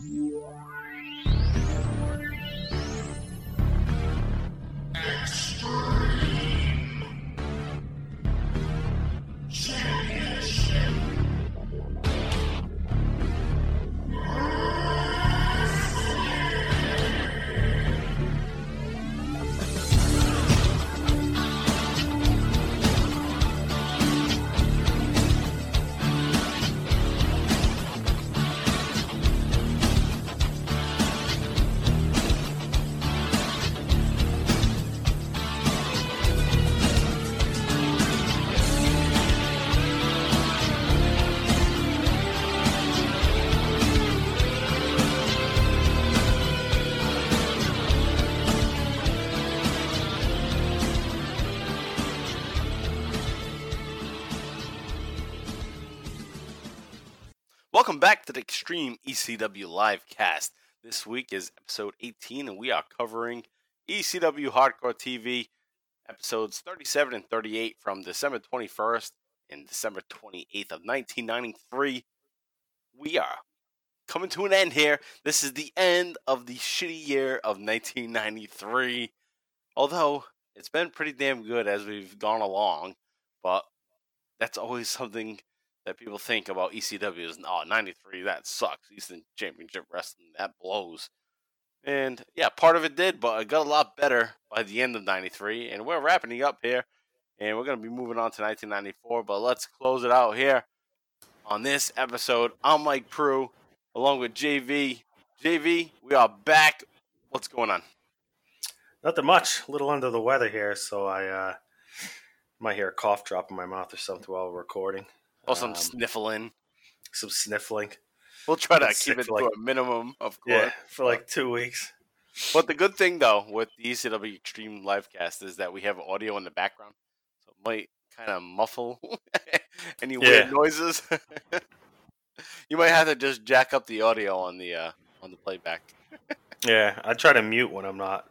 Welcome Extreme ECW Livecast. This week is episode 18, and we are covering ECW Hardcore TV episodes 37 and 38 from December 21st and December 28th of 1993. We are coming to an end here. This is the end of the shitty year of 1993. Although it's been pretty damn good as we've gone along, but that's always something that people think about ECW is, oh, 93, that sucks. Eastern Championship Wrestling, that blows. And yeah, part of it did, but it got a lot better by the end of 93. And we're wrapping up here. And we're going to be moving on to 1994. But let's close it out here on this episode. I'm Mike Pru, along with JV. JV, we are back. What's going on? Nothing much. A little under the weather here, so I uh, might hear a cough drop in my mouth or something while we're recording. Or some Um, sniffling. Some sniffling. We'll try to keep it for to a minimum, of course. Yeah, for like two weeks. But the good thing though with the ECW Extreme Livecast is that we have audio in the background, so it might kind of muffle any weird Yeah. noises. you might have to just jack up the audio on the uh, on the playback. Yeah, I try to mute when I'm not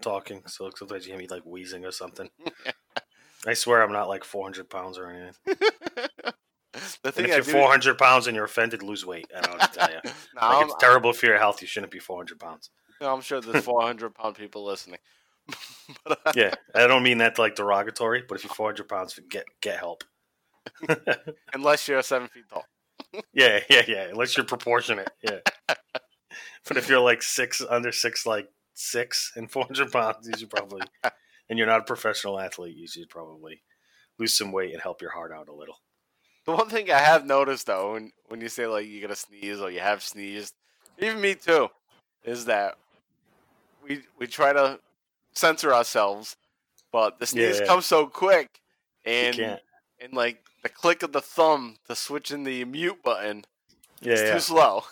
talking, so sometimes you hear me like wheezing or something. I swear I'm not like 400 pounds or anything. the And thing if I you're do, 400 pounds and you're offended, lose weight. I don't know what to tell you. No, Like it's terrible for your health. You shouldn't be 400 pounds. I'm sure there's 400 pound people listening. but, uh, Yeah, I don't mean that like derogatory, but if you're 400 pounds, get get help. unless you're seven feet tall. Yeah, yeah, yeah. Unless you're proportionate. Yeah. but if you're like six under six, like six and 400 pounds, you should probably, and you're not a professional athlete, you should probably lose some weight and help your heart out a little. The one thing I have noticed though, when when you say like you're gonna sneeze or you have sneezed, even me too, is that we we try to censor ourselves, but the sneeze Yeah. comes so quick, and and like the click of the thumb to switch in the mute button Yeah, is yeah, too slow.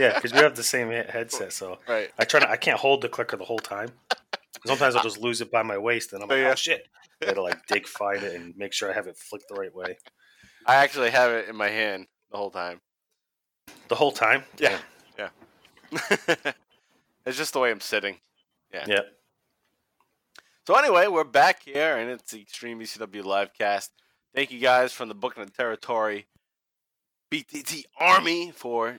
yeah. Because we have the same headset, so right. I try to. I can't hold the clicker the whole time. Sometimes I'll just lose it by my waist, and I'm oh, like, oh, Yeah. oh shit. I gotta like dig, find it, and make sure I have it flicked the right way I actually have it in my hand the whole time. the whole time. Yeah. Yeah. It's just the way I'm sitting. Damn. Yeah. So anyway, we're back here, and it's the Extreme ECW livecast. Thank you guys from the Booking and Territory BTT Army for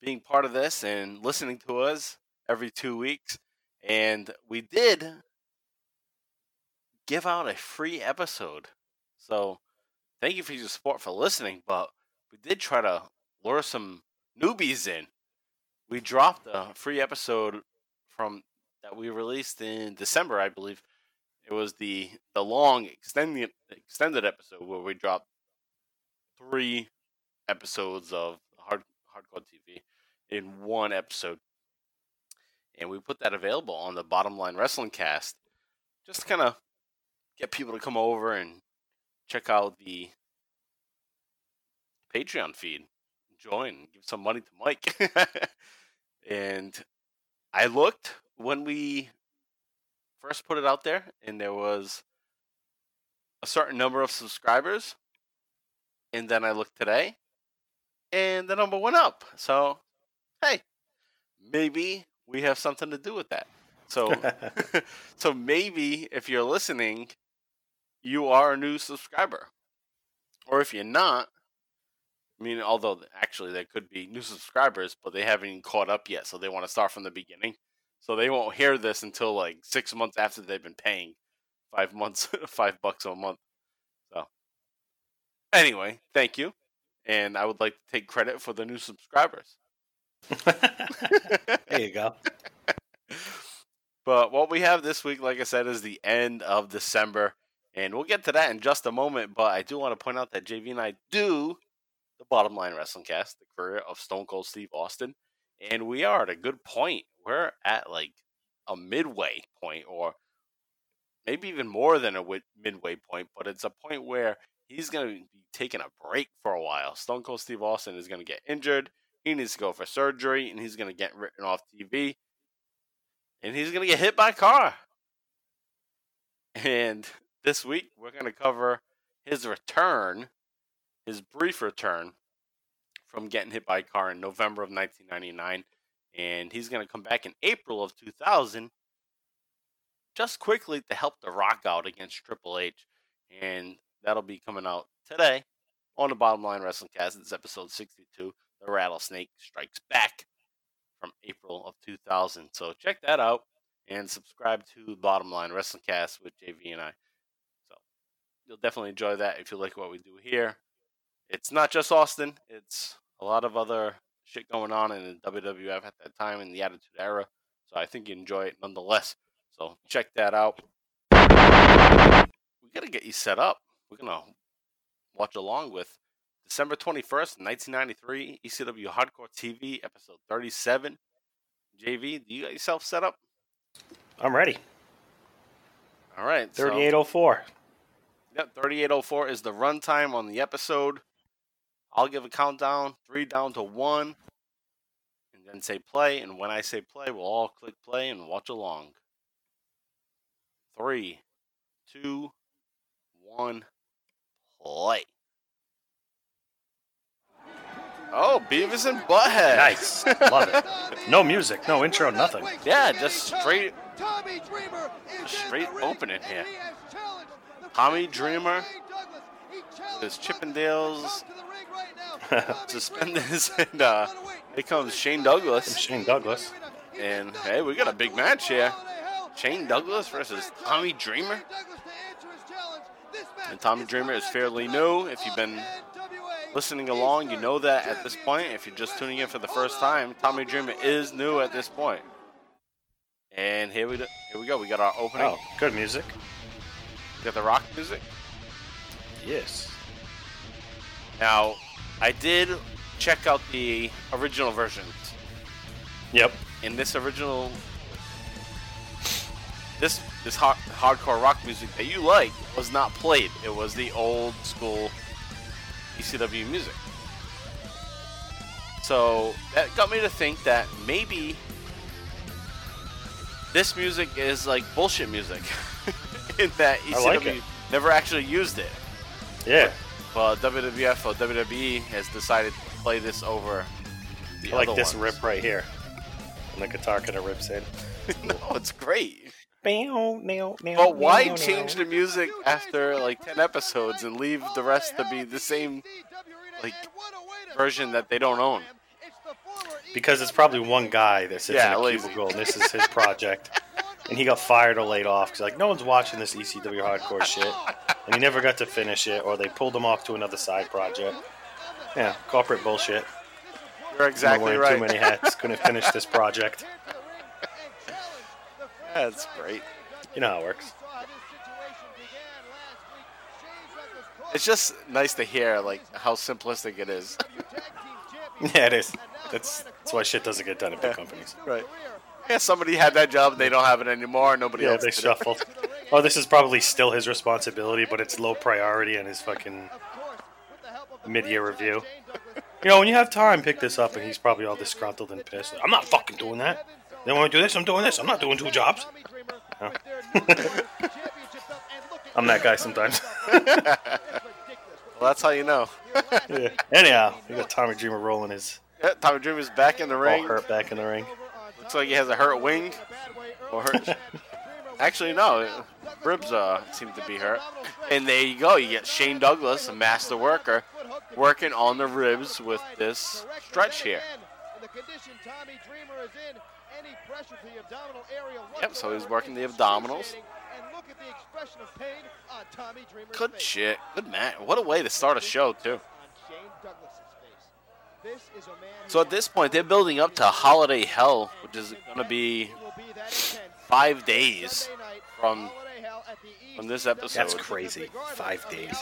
being part of this and listening to us every two weeks. And we did give out a free episode. So thank you for your support for listening, but we did try to lure some newbies in. We dropped a free episode from that we released in December, I believe. It was the the long extended extended episode where we dropped three episodes of hard hardcore TV in one episode, and we put that available on the Bottom Line Wrestling Cast, just to kind of get people to come over and check out the Patreon feed, join, give some money to Mike, and I looked when we first put it out there, and there was a certain number of subscribers. And then I looked today, and the number went up. So, hey, maybe we have something to do with that. So, so maybe if you're listening, you are a new subscriber, or if you're not, I mean, although actually there could be new subscribers, but they haven't even caught up yet, so they want to start from the beginning. So they won't hear this until like six months after they've been paying five months, five bucks a month. So anyway, thank you, and I would like to take credit for the new subscribers. there you go. But what we have this week, like I said, is the end of December. And we'll get to that in just a moment. But I do want to point out that JV and I do the Bottom Line Wrestling Cast, the career of Stone Cold Steve Austin. And we are at a good point. We're at like a midway point, or maybe even more than a midway point. But it's a point where he's going to be taking a break for a while. Stone Cold Steve Austin is going to get injured. He needs to go for surgery, and he's going to get written off TV and he's going to get hit by a car. And this week, we're going to cover his return, his brief return from getting hit by a car in November of 1999. And he's going to come back in April of 2000 just quickly to help The Rock out against Triple H. And that'll be coming out today on the Bottom Line Wrestling Cast. It's episode 62 The Rattlesnake Strikes Back from April of 2000. So check that out and subscribe to Bottom Line Wrestling Cast with JV and I. So you'll definitely enjoy that if you like what we do here. It's not just Austin, it's a lot of other shit going on in the WWF at that time in the Attitude Era. So I think you enjoy it nonetheless. So check that out. We got to get you set up. We're to watch along with December 21st, 1993, ECW Hardcore TV, episode 37. JV, do you got yourself set up? I'm ready. All right. 3804. So, oh yep, 3804 is the runtime on the episode. I'll give a countdown, three down to one, and then say play. And when I say play, we'll all click play and watch along. Three, two, one, play. Oh, Beavis and Butthead. Nice. Love it. No music, no intro, nothing. Yeah, just straight straight opening here. Tommy Dreamer his Chippendales suspenders and uh here comes Shane Douglas. Shane Douglas. And hey, we got a big match here. Shane Douglas versus Tommy Dreamer. And Tommy Dreamer is fairly new. If you've been listening along, you know that at this point. If you're just tuning in for the first time, Tommy Dreamer is new at this point. And here we do, here we go. We got our opening. Oh, good music. We got the rock music. Yes. Now, I did check out the original versions. Yep. In this original, this this hard, hardcore rock music that you like was not played. It was the old school ECW music. So that got me to think that maybe this music is like bullshit music, in that ECW like never actually used it. Yeah. But WWF or WWE has decided to play this over the I like this ones. rip right here. And the guitar kind of rips in. no, it's great. But But why change the music after like ten episodes and leave the rest to be the same like version that they don't own? Because it's probably one guy that sits Yeah, in a lazy. cubicle and this is his project. and he got fired or laid off because like no one's watching this ECW hardcore shit. And he never got to finish it or they pulled him off to another side project. Yeah, corporate bullshit. You're exactly right. too many hats. Couldn't finish this project. That's great. You know how it works. It's just nice to hear like how simplistic it is. Yeah, it is. That's that's why shit doesn't get done at big companies. right. Yeah, somebody had that job, and they don't have it anymore. Nobody Yeah, else. they did shuffled. Oh, this is probably still his responsibility, but it's low priority in his fucking mid-year review. You know, when you have time, pick this up, and he's probably all disgruntled and pissed. I'm not fucking doing that. They want to do this, I'm doing this. I'm not doing two jobs. No. I'm that guy sometimes. Well, that's how you know. yeah. Anyhow, we got Tommy Dreamer rolling his Yeah, Tommy Dreamer's back in the ring. all hurt back in the ring. Looks like he has a hurt wing. Or hurt. Actually, no. Ribs uh, seem to be hurt. And there you go. You get Shane Douglas, a master worker, working on the ribs with this stretch here. Yep, so he's working the abdominals. Good shit. Good man. What a way to start a show, too. So at this point, they're building up to Holiday Hell, which is going to be five days from from this episode. That's crazy. Five days.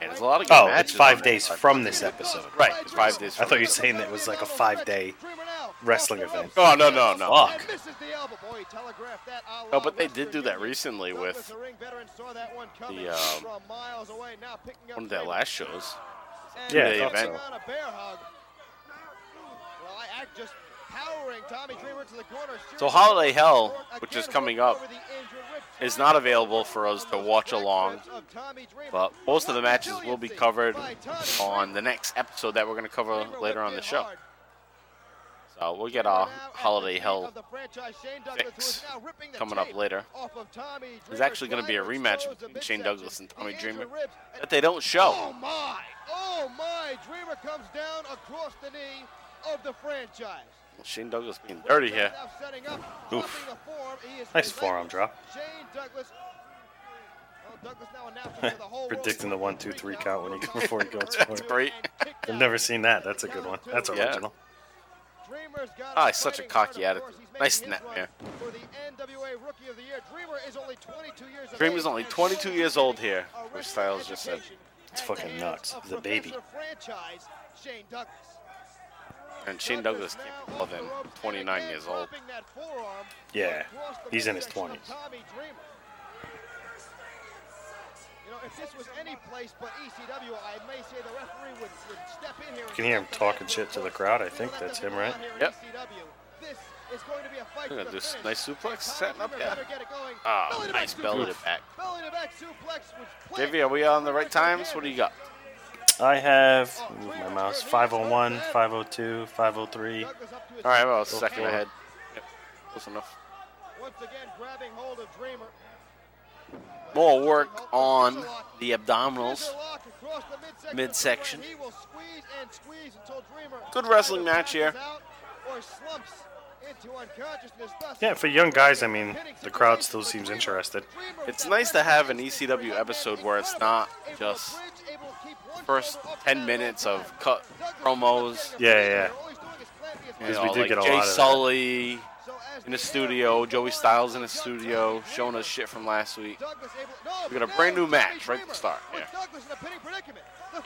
And there's a lot of good Oh, it's five days that. from this episode. Right, it's five days. I thought you were saying that it was like a five day wrestling event. Oh no no no. Fuck. No, but they did do that recently with the, um, one of their last shows. Yeah, the thought event. so. So Holiday Hell, which is coming up, is not available for us to watch along, but most of the matches will be covered on the next episode that we're going to cover later on the show. So we'll get our Holiday Hell fix coming up later. There's actually going to be a rematch between Shane Douglas and Tommy Dreamer that they don't show. Oh my! Oh my! Dreamer comes down across the knee of the franchise. Shane Douglas being dirty here. Oof. dropping a form. He is Nice forearm drop. Shane Douglas. Now announcing the whole world Predicting the one, two, three count when he before he goes for it. Great. I've never seen that. That's a good one. That's original. Got Ah, he's such a cocky attitude. Nice snap there. For the NWA Rookie of the Year, Dreamer is only 22 years Dreamer's only 22 years old here, which Styles just said. It's fucking nuts. a baby. Franchise, Shane Douglas. And Shane Douglas can't be more than 29 years old. Yeah, he's in his 20s. You know, if this was any place but ECW, I may say the referee would, would step in here. You can hear him talking shit to the crowd. I think that's him, right? Yep. This is going to be a fight Look to at the this finish. nice suplex setting up, Dreamer yeah. better get it going. Ah, Belly to nice back belly suplex. to back. Belly to back suplex, which JV, are we on the right times? What do you got? I have move my mouse 501, 502, 503. Douglas up to his All right, well, Go second for ahead. Yep, close enough. Once again grabbing hold of Dreamer. More work on the abdominals. Interlock across the midsection. Midsection. He will squeeze and squeeze until Dreamer Good wrestling match here. Passes out Or slumps into unconsciousness, thus Yeah, for young guys, I mean, the crowd still seems interested. It's nice to have an ECW episode where it's not just first 10 minutes of cut promos. Yeah, yeah. Because we do like get a Jay lot of that. Sully in the studio, Joey Styles in the studio, showing us shit from last week. We got a brand new match right at the start, yeah.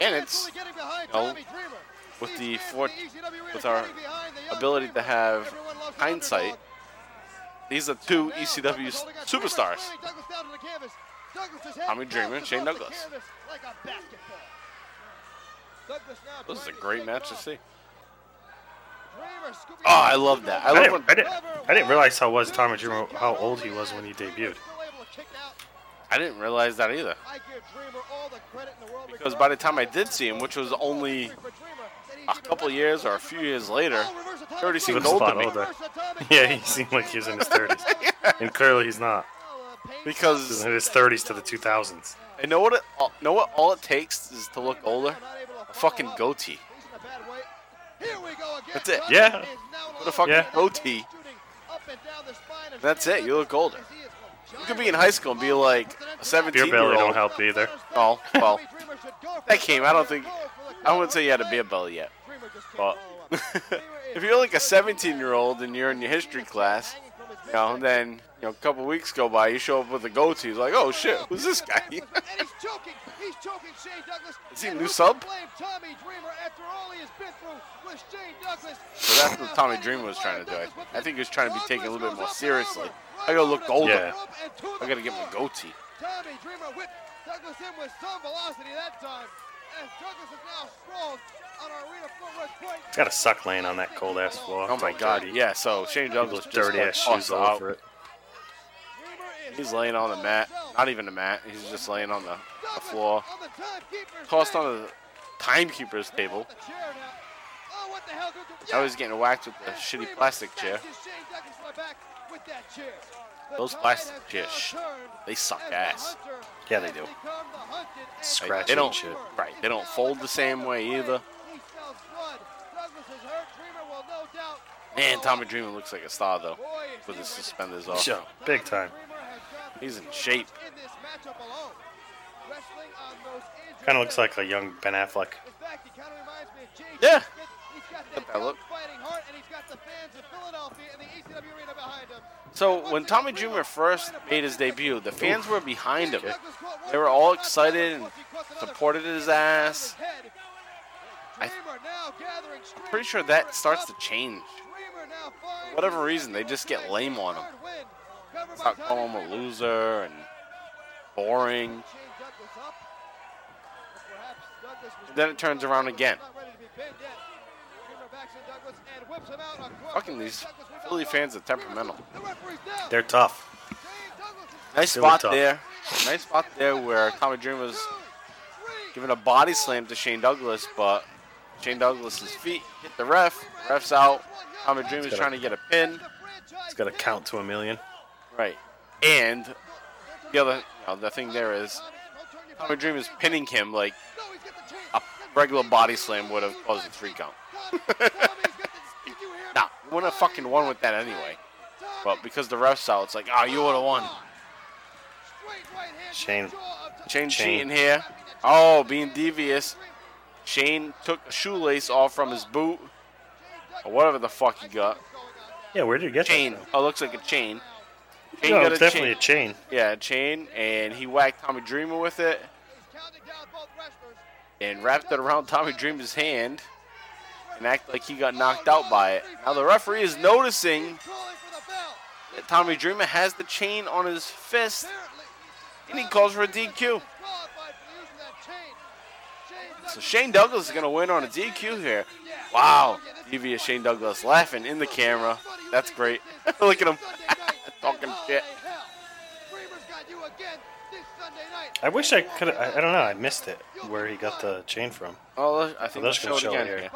And it's, you know, with the four, with our ability to have hindsight, these are two ECW superstars. Tommy Dreamer and Shane Douglas. This is a great match to see. Oh, I love that. I I didn't, I didn't, I didn't realize how was Tommy Dreamer, how old he was when he debuted. I didn't realize that either. Because by the time I did see him, which was only a couple years or a few years later, he already He seemed a old to lot me. older. Yeah, he seemed like he was in his 30s. And clearly he's not. He's Because in his 30s to the 2000s. And know what it, know what all it takes is to look older. A fucking goatee. That's it. Yeah. Put a fucking Yeah. goatee. That's it. You look older. You could be in high school and be like a 17 Beer belly don't help either. Oh, well, that came. I don't think. I wouldn't say you had a beer belly yet. But if you're like a 17 year old and you're in your history class, you know, then you know, a couple weeks go by, you show up with a goatee. It's like, oh shit, who's this guy? and he's choking. He's choking Shane Douglas. Is he a new sub? Tommy Dreamer after all he has been through with Shane Douglas. So that's what Tommy Dreamer was trying to do. I, I think he was trying to be taken a little bit more seriously. I gotta look older. Yeah. I gotta get my goatee. Tommy Dreamer whipped Douglas in with some velocity that time. As Douglas is now sprawled on our arena floor red point. Got a suck lane on that cold ass floor. Oh my god, Dirty. yeah. So Shane Douglas just dirty like, ass tossed shoes all out. over it. He's laying on the mat. Not even the mat. He's just laying on the, the floor. on the timekeeper's Tossed on the timekeeper's table. Now. Oh, what the hell? I was getting whacked with the shitty plastic chair. Shane Douglas in the back with that chair. Those plastic chairs, they suck ass. Yeah, they do. Like, Scratching they don't shit. right. They don't fold the same way either. Man, Tommy Dreamer looks like a star though, with his suspenders off. Yo, big time. He's in shape. Kind of looks like a young Ben Affleck. In fact, he kind of reminds me of Jay Yeah. He's got Got that that look. fighting heart, and he's got the fans of Philadelphia and the ECW arena behind him. So when Tommy Dreamer first made his debut, the fans were behind him. They were all excited and supported his ass. I- I'm pretty sure that starts to change. For whatever reason, they just get lame on him. Start calling him a loser and boring. Then it turns around again. Fucking these Philly fans are temperamental. They're tough. Nice Really spot tough. there. Nice spot there where Tommy Dreamer's giving a body slam to Shane Douglas, but Shane Douglas's feet hit the ref. Ref's out. Tommy Dreamer's gotta- trying to get a pin. It's got to count to a million. Right. And the other, you know, the thing there is Tommy Dream is pinning him like a regular body slam would have caused a three count. Nah, you wouldn't have fucking won with that anyway. But because the ref's out, it's like, oh, you would have won. Shane. Shane Shane. cheating here. Oh, being devious. Shane took a shoelace off from his boot. Or whatever the fuck he got. Yeah, where did you get Chain. that? Oh, looks like a chain. Chain No, it's a definitely chain. a chain. Yeah, a chain, and he whacked Tommy Dreamer with it and wrapped it around Tommy Dreamer's hand and act like he got knocked out by it. Now the referee is noticing that Tommy Dreamer has the chain on his fist, and he calls for a DQ. So Shane Douglas is going to win on a DQ here. Wow, devious Shane Douglas laughing in the camera. That's great. Look at him talking shit. I wish I could. I, I don't know. I missed it. Where he got the chain from. Oh, I think Well, that's show it again here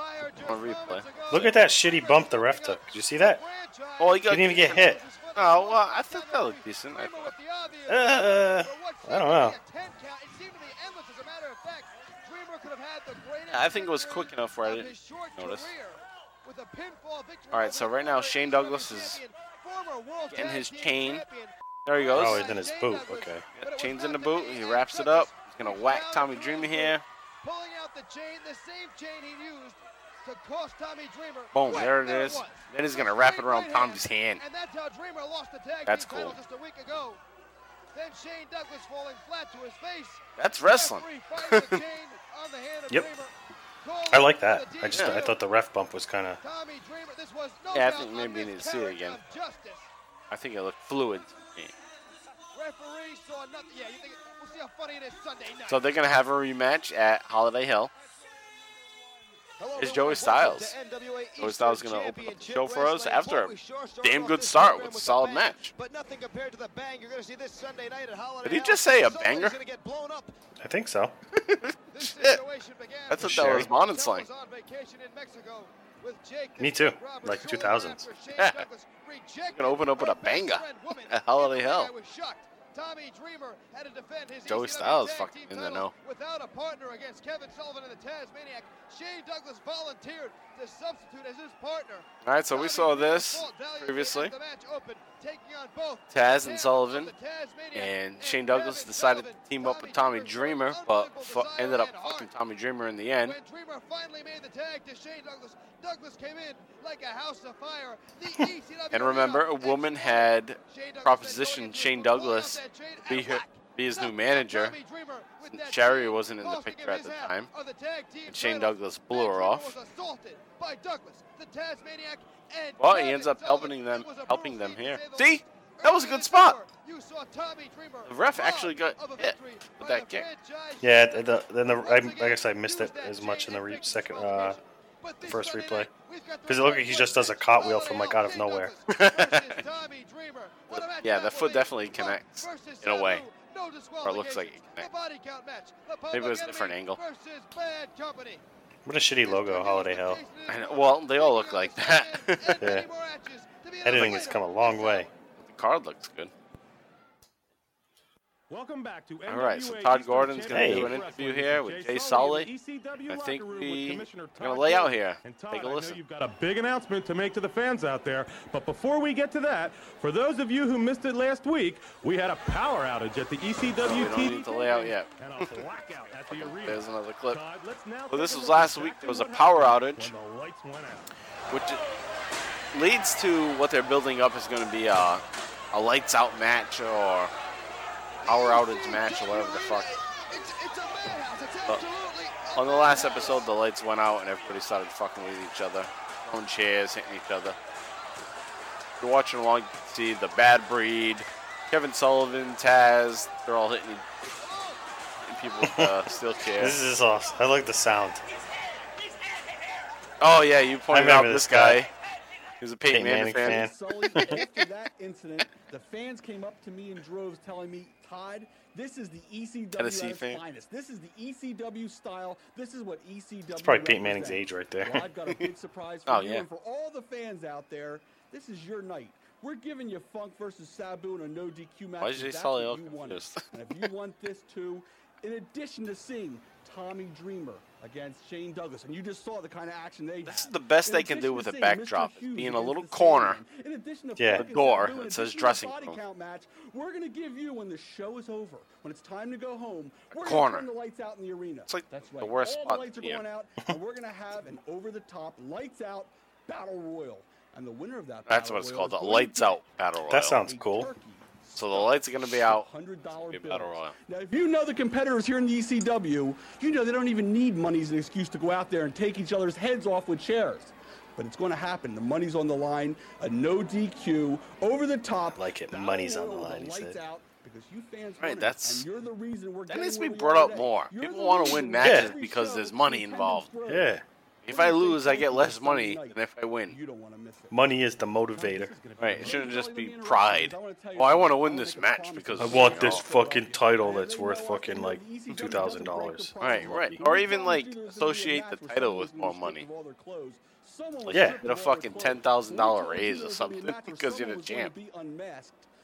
on replay. Look at that shitty bump the ref took. Did you see that? Oh, he got didn't even get hit. Oh, well, I thought that looked decent. I. Uh, I don't know. I think it was quick enough where I didn't notice. All right, so right now Shane Douglas is getting his chain. There he goes. Oh, he's in his boot. Okay. Yeah, chain's in the boot. He wraps it up. He's gonna whack Tommy Dreamer here. Pulling out the chain, the same chain he used to cost Tommy Dreamer. Boom, there it there is. was. Then he's gonna wrap it around Tommy's hand. And that's how Dreamer lost the tag That's cool. just a week ago. Then Shane Douglas falling flat to his face. That's wrestling. Referee fires the chain on the hand of Yep. I like that. I just DQ. I thought the ref bump was kind of. Tommy Dreamer, no Yeah, I think maybe you need to see it again. I think it looked fluid. To me. Referee saw nothing. Yeah, you think we'll see how funny it is Sunday night. So they're gonna have a rematch at Holiday Hell. Hello, It's. Joey Styles. Joey Styles Eastern gonna open up the show for us after a Boy, we sure started damn good start with a a solid match. But nothing compared to the bang you're going to see this Sunday night at Holiday Did he just say a banger? get blown up. I think so. This situation began That's what when that Sherry. was Monin slang. Was on vacation in Mexico with Jake Me too. Like shortly 2000s. after Yeah. Gonna open up with a banger best friend woman at Holiday in the ring. Hell. I was shocked. Tommy Dreamer had to defend his Joey Styles fucking in the know. Without a partner against Kevin Sullivan and the Tasmaniac, Shane Douglas volunteered to substitute as his partner. All right, so we saw this previously. as the match opened, taking on both Taz and Sullivan, of the Tasmaniac and Shane Douglas decided to team up with Tommy Dreamer, but ended up fucking Tommy Dreamer in the end. Dreamer finally made the tag to Shane Douglas, Douglas came in like a house of fire. And remember, a woman had propositioned Shane against me, pull Douglas out that chain to be her- be his new manager. Tommy Dreamer with that Sherry wasn't in the picture at the time. of the tag team And Shane. Douglas blew her off. Was by Douglas, the Tasmaniac, and Well, he ends up helping them- It was a helping them here. to say the See? That was a good spot. you saw Tommy Dreamer The ref actually got of hit with that kick. Yeah, champion. the, then the I, I guess I missed it as much in the re- second fix uh, But this first replay. Because we've got the 'Cause it looked like he just does a cartwheel from, like, out of nowhere. Douglas versus Tommy Dreamer. What a match Yeah, the foot definitely connects in a way. No Or it looks like it connects. The body count match. The Maybe it was a Public different Enemy angle. Versus Bad Company. what a shitty logo, Holiday Hell. I know- well, they all look like that. Yeah. Editing has come a long way. The card looks good. Welcome back to All right, so Todd Gordon's gonna do an interview here with Jay Sulli Sully. in the ECW I think we with Commissioner are gonna Todd lay out here. Todd, Take a I know listen. you've got a big announcement to make to the fans out there, but before we get to that, for those of you who missed it last week, we had a power outage at the ECW Oh, we don't TV need to lay out yet. a blackout at the. There's another clip. Todd, Well, this was last week. There was a power outage. When the lights went out. which leads to what they're building up is going to be a, a lights out match or power outage match or whatever the fuck. It's, it's a madhouse. It's But On the last episode, the lights went out and everybody started fucking with each other, On chairs, hitting each other. If you're watching along, you can see the Bad Breed, Kevin Sullivan, Taz. They're all hitting, hitting people with uh, steel This is awesome. I like the sound. Oh yeah, you pointed out this this guy. guy. He was a Peyton, Peyton Manning, Manning fan. fan. After that incident, the fans came up to me in droves telling me, Todd, this is the ECW Tennessee fan. finest. This is the ECW style. This is what ECW It's probably Peyton Manning's age right there. Well, I've got a big surprise for Oh, you yeah. and for all the fans out there. This is your night. We're giving you Funk versus Sabu in a no DQ match. Why is because Jay that's Sully what all you wanted. confused? And if you want this too, in addition to seeing Tommy Dreamer against Shane Douglas, and you just saw the kind of action they This is the best In they can do with a backdrop, is Hughes a little corner. In addition to Yeah. Funk and Door Sabu, in that says addition to the dressing room. count match, we're going to give you when the show is over, when it's time to go home. We're corner. going to turn the lights out in the arena. It's like That's the right. worst All spot the lights are to be going out, and we're going to have an over-the-top lights out battle royal. And the winner of that That's what it's called, the lights out battle royal. That sounds cool. turkey So the lights are going to be out. hundred dollar Be a bills. battle royal. Now, if you know the competitors here in the ECW, you know they don't even need money as an excuse to go out there and take each other's heads off with chairs. But it's going to happen. The money's on the line. A no DQ, over the top. I like it. The money's on the line, he said. out because you fans Right, want it, that's- and you're the reason we're That needs to be brought up today. more. You're People wanna win matches every because there's money involved. Yeah. Road. If I lose, I get less money than if I win. You don't want to miss it. Money is the motivator. this is gonna be Right, it shouldn't just be Let me interrupt you, pride. 'cause I wanna tell you Well, I wanna win this match because I want this fucking title that's worth fucking like the ECW two doesn't thousand break dollars. the Right, right. Or even, like, you there's gonna be a associate the title with more money. stripped of all their clothes, someone was Yeah. Get a of all their fucking $10,000 When we told you raise or was gonna be a something because you're the gonna champ.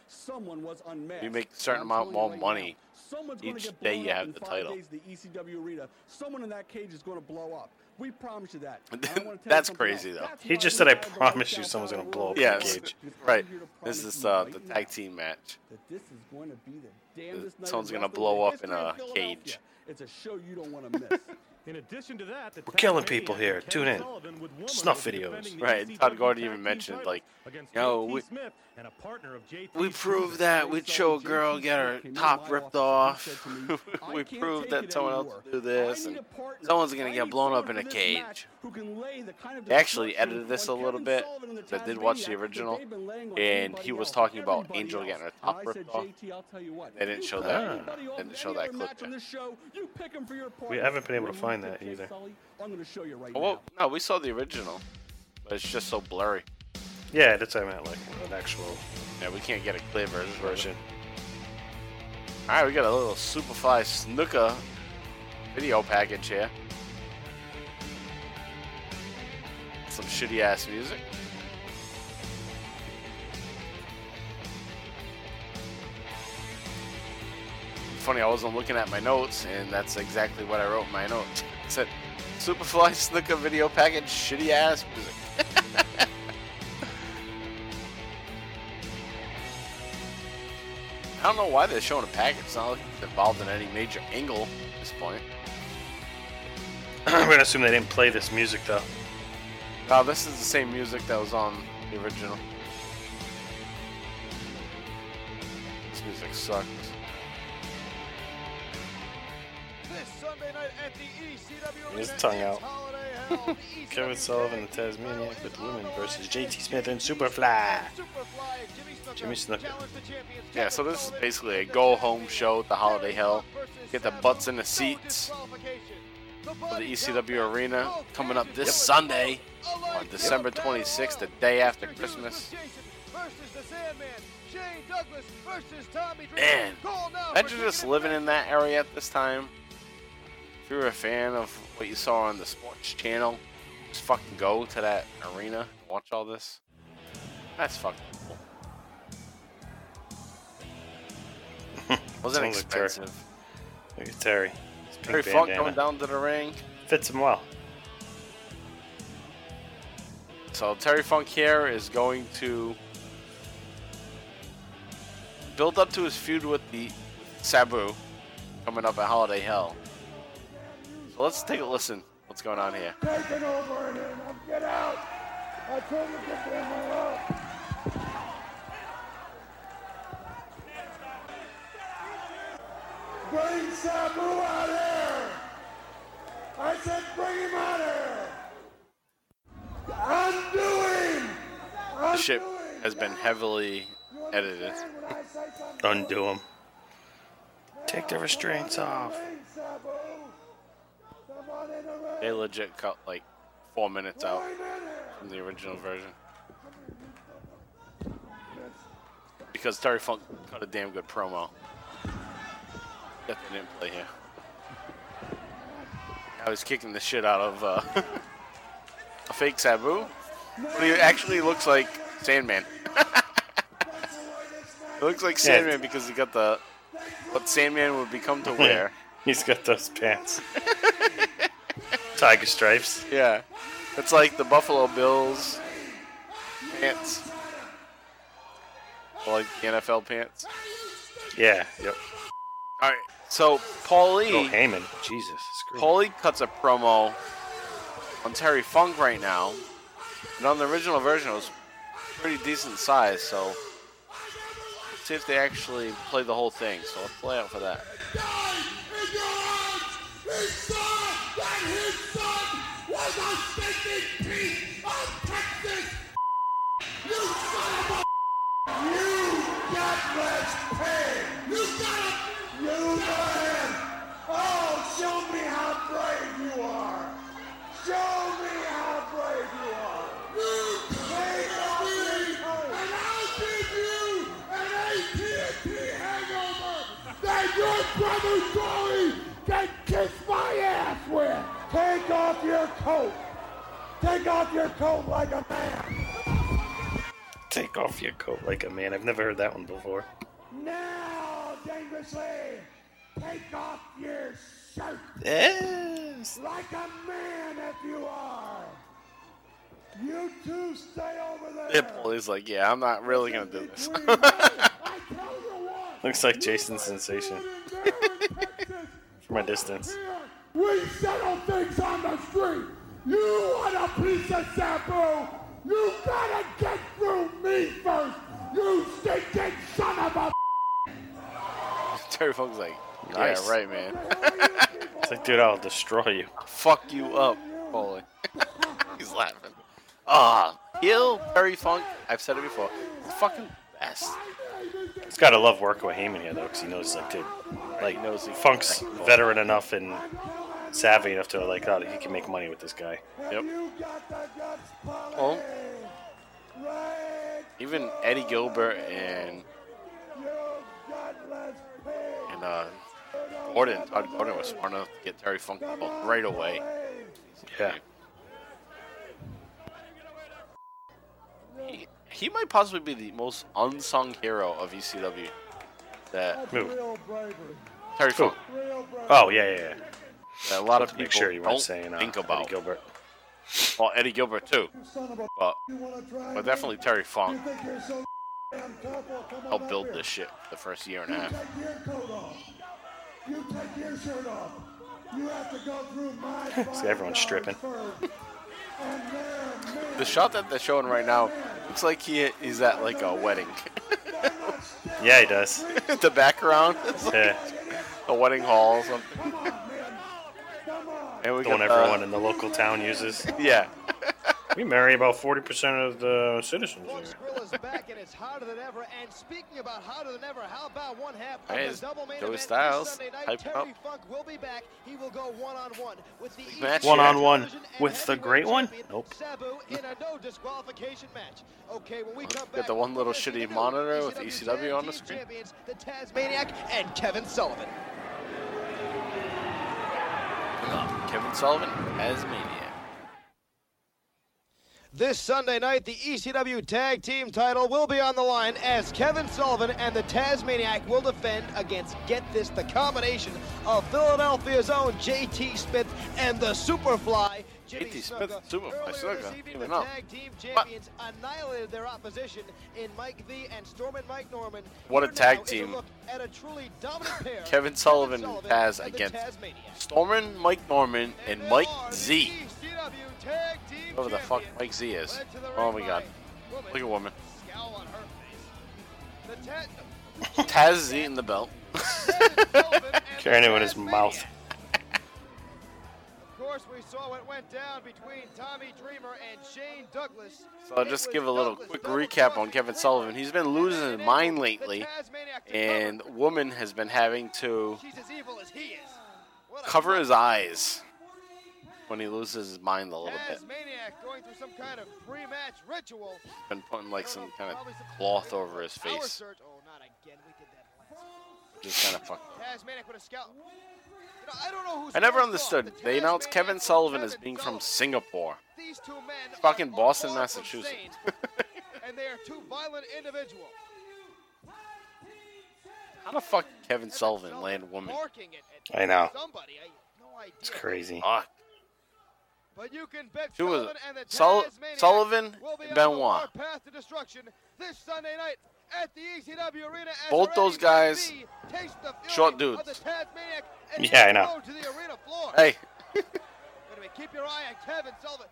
Someone was unmasked. You make a certain amount telling more right money now, someone's gonna each day you have in the title. days the ECW arena. Someone in that cage is going to blow up. We promise you that. And I wanna tell you That's crazy, else. though. That's He just said, "I had promise you someone's gonna blow up royal. in the cage." Right. This is uh, the now tag team match. that this is going to be the damnedest night someone's gonna blow up in a cage. It's a show you don't want to miss. In addition to that, We're killing people here. Tune in. Sullivan with Woman Snuff videos. Right, Todd Gordon even mentioned, like, against you know, we- Smith and a partner of We proved that we'd show a girl get her top ripped off. we proved that someone else would do this, and someone's gonna get blown up in a cage. They actually edited this a little bit. I did watch the original, and he was talking about Angel getting her top ripped off. They didn't show that. Ah. They didn't show that clip yet. We haven't been able to find that either. I'm going to show you right Oh, well, no, we saw the original, but it's just so blurry. Yeah, that's what I meant, like an actual Yeah, we can't get a clear version. version. All right, we got a little Superfly Snooker video package here. Some shitty ass music. Funny, I wasn't looking at my notes, and that's exactly what I wrote in my notes. It said, Superfly Snooker video package, shitty ass music. I don't know why they're showing a package. It's not like it's involved in any major angle at this point. I'm gonna assume they didn't play this music though. Now, this is the same music that was on the original. This music sucks. Sunday night at the ECW His tongue out. Holiday Kevin Sullivan, and Tag Team Tasmaniac with women versus. JT Smith and Superfly Superfly. Jimmy Snuka Jimmy Snuka. challenge the champions Yeah, so this is basically a go home show at the Holiday Terry Hell. Get the butts in the seats for the ECW arena coming up this matches Sunday on December 26th, the day after Christmas. with Jason versus the Sandman. Shane Douglas versus Tommy Man, Call now for imagine just living in that area at this time. If you're a fan of what you saw on the sports channel, just fucking go to that arena and watch all this. That's fucking cool. Wasn't expensive. Look at Terry. Terry Funk coming down to the ring. Fits him well. So Terry Funk here is going to build up to his feud with the Sabu coming up at Holiday Hell. So let's take a listen. What's going on here? Taking over in here. Now get out. I told you to get the hell out. Bring Sabu out here. I said bring him out here. Undo him. The ship has been heavily edited. Undo him. Take the restraints off. They legit cut like four minutes out from the original version. Because Terry Funk cut a damn good promo. That they didn't play here. I was kicking the shit out of uh, a fake Sabu. But he actually looks like Sandman. it looks like Yeah. Sandman because he got the what Sandman would become to wear. He's got those pants. Tiger stripes. Yeah. It's like the Buffalo Bills pants. Like the NFL pants. Yeah. Yep. Alright, so Paul Oh, Lee Heyman. Jesus. Screw Paul Lee cuts a promo on Terry Funk right now. And on the original version it was pretty decent size, so let's see if they actually play the whole thing. So let's play out for that. Brother Joey. Can kiss my ass with. Take off your coat. Take off your coat like a man. Take off your coat like a man. I've never heard that one before. Now, dangerously, take off your shirt. Yes. Like a man if you are. You two stay over there. Paul E.'s like, yeah, I'm not really gonna do this. Between you, I tell you what, Looks like Jason Sensation from a distance. we settle things on the street. You want a piece of Sabu? You gotta get through me first. You stinking son of a. Terry Funk's like, Nice. yeah, right, man. It's like, dude, I'll destroy you. Fuck you up, Paulie. He's laughing. Ah, heel Terry Funk. I've said it before. He's fucking best. He's got to love working with Heyman here, though, because he knows, like, dude, like, He knows he- Funk's veteran enough and savvy enough to, like, oh, he can make money with this guy. Yep. You got the guts, Paulie. Well, even Eddie Gilbert and You gutless pig. and uh, Gordon, Todd Gordon was smart enough to get Terry Funk involved right away. Yeah. He, he might possibly be the most unsung hero of ECW. That Who? Real bravery. Terry Who? Funk. Oh, yeah, yeah, yeah. That a lot of people make sure you don't weren't saying uh, think Eddie. Gilbert. Well, Eddie Gilbert too, You son of a. but You wanna try but definitely Terry You Funk think you're so damn tough? Well, come on helped build this shit the first year and a half. take your coat off. You take your shirt off. You have to go through my. See, everyone's stripping. first. And then me. The shot that they're showing right now looks like he is at like a wedding. Yeah, he does. the background is like Yeah. a wedding hall or something. Come on, man. Come on. And we The one everyone uh, in the local town uses. yeah. We marry about 40% of the citizens here. Back and it's hotter than ever. And speaking about hotter than ever, how about one half of Hey, the double main Joey event Styles, Sunday night? Terry up. Funk will be back. He will go one on one with the match One on one Television and with the great one? Nope. Sabu in a no disqualification match. Okay, when we come Got back, the one little shitty monitor with ECW ECW on the screen. The Tasmaniac and Kevin Sullivan. Kevin Sullivan, Tasmania. This Sunday night, the ECW Tag Team title will be on the line as Kevin Sullivan and the Tasmaniac will defend against, get this, the combination of Philadelphia's own JT Smith and the Superfly. Jimmy JT Smith, Snuka. Superfly Earlier Snuka, evening, even the. Tag Team Champions annihilated their opposition in Mike Z and Storm and Mike Norman. What a tag team. look at a truly pair, Kevin Sullivan and Taz against Tasmaniacs. Stormin, Mike Norman, and they Mike Z. ECW Tag Team Whoever the fuck Mike Z is. led to the Oh my god. Look at woman. scowl on her face. The Ta- Taz is eating the belt. Kevin Sullivan and Carrying it with his mouth. Course, we saw what went down between Tommy Dreamer and Shane Douglas. So I'll just give a little Douglas quick recap on Kevin Sullivan. He's been losing his mind lately, and. Woman has been having to as as. Cover his eyes when he loses his mind a little bit. Going through some kind of pre-match ritual. Been putting like some kind of cloth over his face. Oh, not again. We did that last. which is kind of fucking. Tazmaniac I don't know who's I never understood. They announced Kevin Sullivan as being from Singapore. These two men Fucking Boston, Massachusetts. and they are two violent individuals. How the fuck did Kevin Sullivan land woman? Barking at, at I know. Somebody, I have no idea. It's crazy. Fuck. But you can bet Who was Sullivan it? and the Sul- Sullivan will be and on the Benoit. path to destruction this Sunday night at the ECW arena. as Both Randy those guys, McBee tastes the short fury of dudes. the Tazmaniac and Yeah, I know. to the arena floor. Hey, Wait a minute, keep your eye on Kevin Sullivan.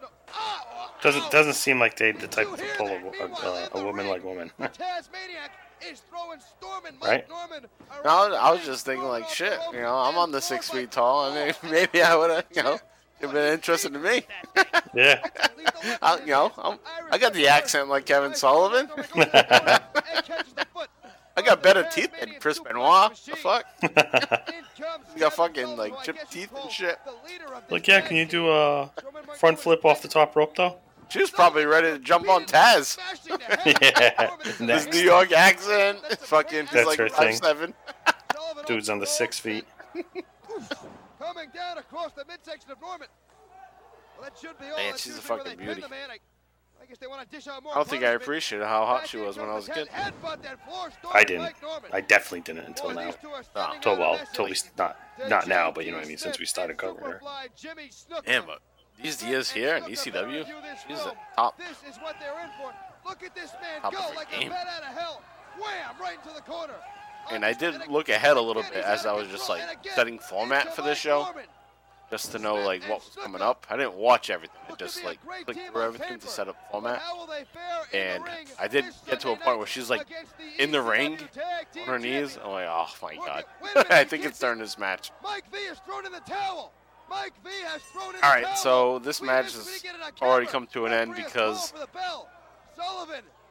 No. Oh, doesn't oh. doesn't seem like they the type you to pull a, that? Uh, a, a woman like woman. Tazmaniac is throwing Storm and Right. Norman no, I was just thinking like, shit, you know, I'm on the six feet tall. I mean, maybe I would have, you know, it'd been interesting to me. Yeah. I, you know, I'm, I got the accent like Kevin Sullivan. I got better teeth than Chris Benoit. The fuck? You got fucking, like, chipped teeth and shit. Like, yeah, can you do a front flip off the top rope though? She was probably ready to jump on Taz. Yeah. His New York accent, fucking, he's That's like her thing. seven. Dude's under six feet. Coming down across the midsection of Norman. Well, that should be all. Man, she's a fucking beauty. I, I guess they want to dish out more I don't think I appreciated how hot she was when I was a kid. head- headbutt that floor storm I didn't. I definitely didn't until Boy, now. these two are Oh, standing well, immaculately. till not not now, but you know what I mean. Since we started covering her. Superfly Jimmy Snuka. Damn, but these years here in ECW, she's a top. This is what they're in for. Look at this man Top go of her like game. a bat out of hell. Wham! Right into the corner. And I did look ahead a little bit as I was just like setting format for this show, just to know like what was coming up. I didn't watch everything. I just like clicked through everything to set up format. how will they fare in the And I did get to a point where she's like in the ring on her knees. I'm like, oh my god. at- wait a minute, I think it's during this match. Mike Z has thrown in the towel. Mike Z has thrown in All right, so this match has didn't get it on already come to an end because called for the bell. Sullivan and the Tazmaniac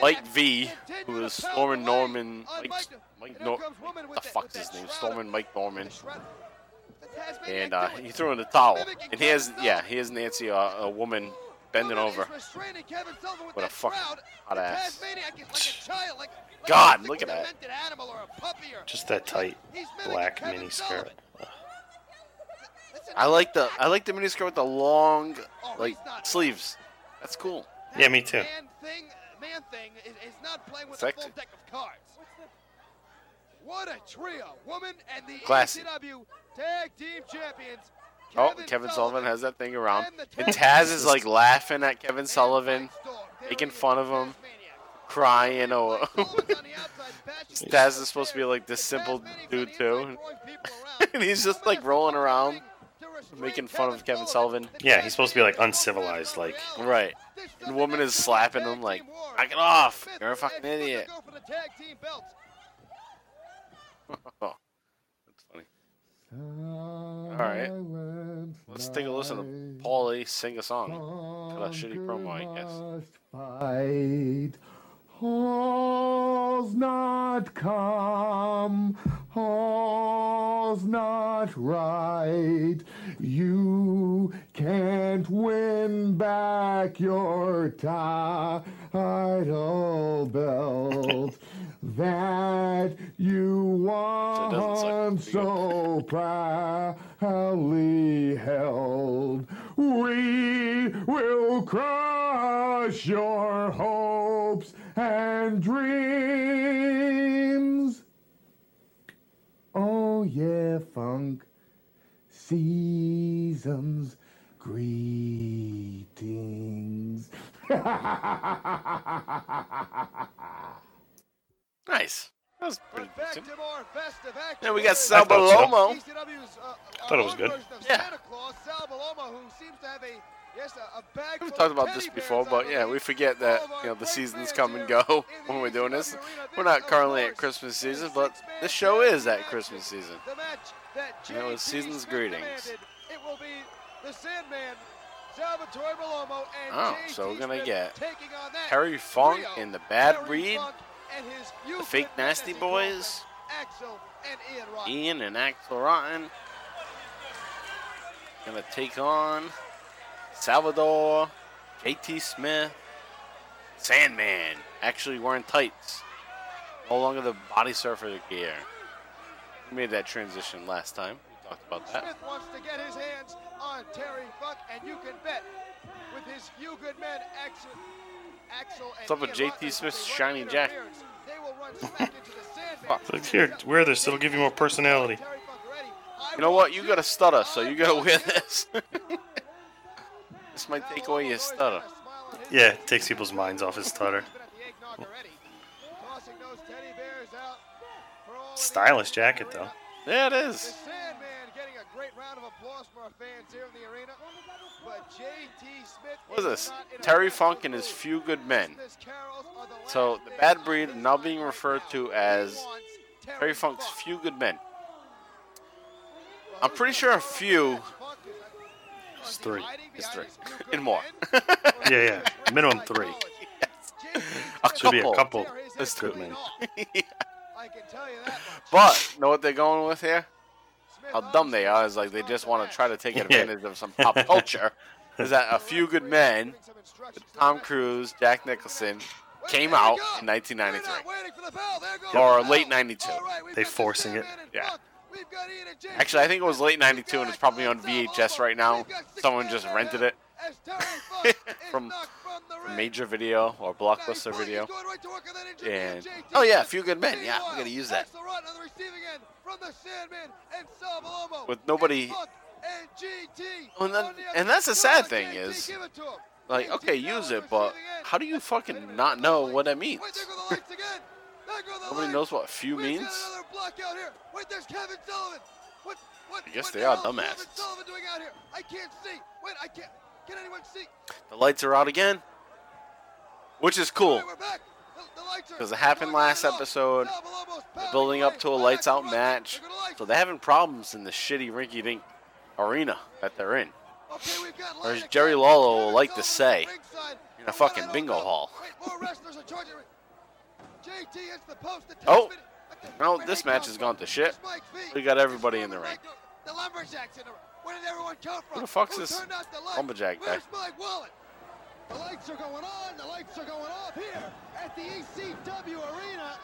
Mike Z, continue who to is pound Stormin Norman, Mike, Mike- Mike Nor, here comes Woman the fuck's his name? shroud Stormin Mike Norman. the shroud- the Tazmaniac And uh, he threw in the towel. And he has, yeah, Sullivan. he has Nancy, uh, a woman bending over. is restraining Kevin Sullivan with With a that fucking hot ass. Tazmaniac is like a child, like, like God, look at that. demented animal or a puppy or Just that tight black Kevin mini skirt. I like the I like the miniskirt with the long Oh, like sleeves. That's cool. Yeah, me too. Man thing, is, is not playing with Sexy. a full deck of cards. What a trio! Woman and the Classy. ECW Tag Team Champions. Oh, Kevin Sullivan has that thing around. and And Taz is like laughing at Kevin Sullivan, Mike Storm. There making fun of him, crying. Or Mike Sullivan's on the outside, bashing Taz is supposed to be like this simple dude too. inside throwing people around. And he's just, like, rolling around, ring to restrain making fun of Kevin Sullivan. Yeah, he's supposed to be, like, uncivilized, like- Right. This And woman is slapping him like, Team War. knock it off. You're a fucking idiot. go for the tag team belts. Oh, that's funny. All right. Let's take a listen to Paulie sing a song. Cut a shitty promo, I guess. All's not come, all's not right. You can't win back your title belt that you So it doesn't once so proudly held. We will crush your hopes and dreams. Oh, yeah, funk. Seasons greetings. Nice. That was pretty Back decent. to more festive action. Then we got I Sal thought so. Bellomo. ECW's, uh, Thought it was good. Yeah. Santa Claus, Sal Bellomo, who seems to have a yes, a, We've talked about this before, but yeah, we forget that of our you know the seasons come and go when we're doing this. We're not currently at Christmas season, but this show is at. Christmas season. And it was Season's Greetings. It will be the Sandman, Salvatore Bellomo, and Oh, so we're gonna get that Terry Funk and the Bad Breed, Funk and his few the Fake Nasty as he calls Boys, them, Axl and Ian Ian and Axl Rotten. Gonna take on Salvador, JT Smith, Sandman. Actually wearing tights. No longer the body surfer gear. We made that transition last time. We talked about that. Smith wants to get his hands on Terry Funk, and you can bet with his few good men, Axl, Axl and What's up with JT Rotten, Smith's shiny running jacket? interference, They will run smack into the Sandman. Look here, wear this. It'll give you more personality. Terry Funk ready. I You know what? You got a stutter, so you gotta wear this. this might take away your stutter. Yeah, it takes people's minds off his stutter. Stylish jacket though. Yeah, it is. The Sandman getting a great round of applause for our fans here in the arena. But JT Smith. What is this? not in a Terry Funk and his few good men. Christmas carols are the So the Bad Breed now being referred to as Terry Funk's few good men. I'm pretty sure a few. That? Funk is- It's three. It's three. his And more. Yeah, yeah. Minimum three. college? A Should be a couple. couple. Tear his That's head good. clean off. I can tell you that. But know what they're going with here? How dumb they are is like they just want to try to take advantage of some pop culture. Is that a few good men, Tom Cruise, Jack Nicholson, came out in 1993. Or late 92. They forcing it. Yeah. Actually, I think it was late 92 and it's probably on VHS right now. Someone just rented it. from, from Major Video or Blockbuster Video. And oh yeah, a few good men. Yeah, we're gonna use that. With nobody- And then- and that's the sad thing is, Like, okay, use it, but how do you fucking not know what that means? Nobody knows what few We've means. another block out here. Wait, there's Kevin Sullivan. What? What? I guess they the are dumbasses. Kevin Sullivan doing out here? I can't see. Wait, I can't. Can anyone see? The lights are out again, which is cool. Wait, we're back. The, the lights are. 'Cause it happened last episode. Pounding building up to a lights out match. They're. So they're having problems in the shitty rinky dink arena that they're in. Okay, we've got Or as Jerry Lawler will like to say, in a fucking bingo hall. Oh. top the- No, where'd this match has gone to shit. It's Mike Z. We got everybody in the ring. The lumberjacks in the ring. Where did everyone come from? Who the fuck's Who this turned out the lights? lumberjack guy? Where's Mike Wallet? The lights are going on. The lights are going off here at the ECW arena.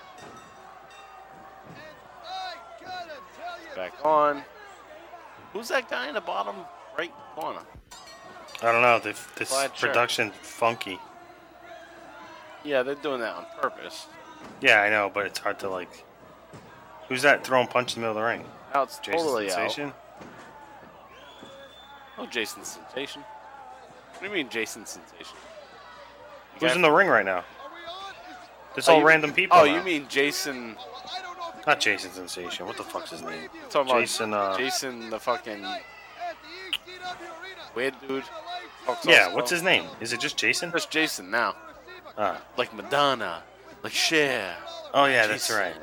And I gotta tell you, Back on. Who's that guy in the bottom right corner? I don't know. They've, this Plaid shirt. production funky. Yeah, they're doing that on purpose. Yeah, I know, but it's hard to like. Who's that throwing punch in the middle of the ring? Now it's Jason totally Sensation. out. Oh, Jason Sensation. What do you mean, Jason Sensation? You Who's in the ring right now? are we on? Is, It's Oh, all random people. Oh, now. you mean Jason? well, I don't know if it Not Jason Sensation. What the fuck's his name? Jason, uh, Jason, the fucking At the ECW arena. weird dude. Talks Yeah, what's his name? Is it just Jason? That's Jason now. Ah. Like Madonna, like Cher. Oh yeah, that's Jason. right.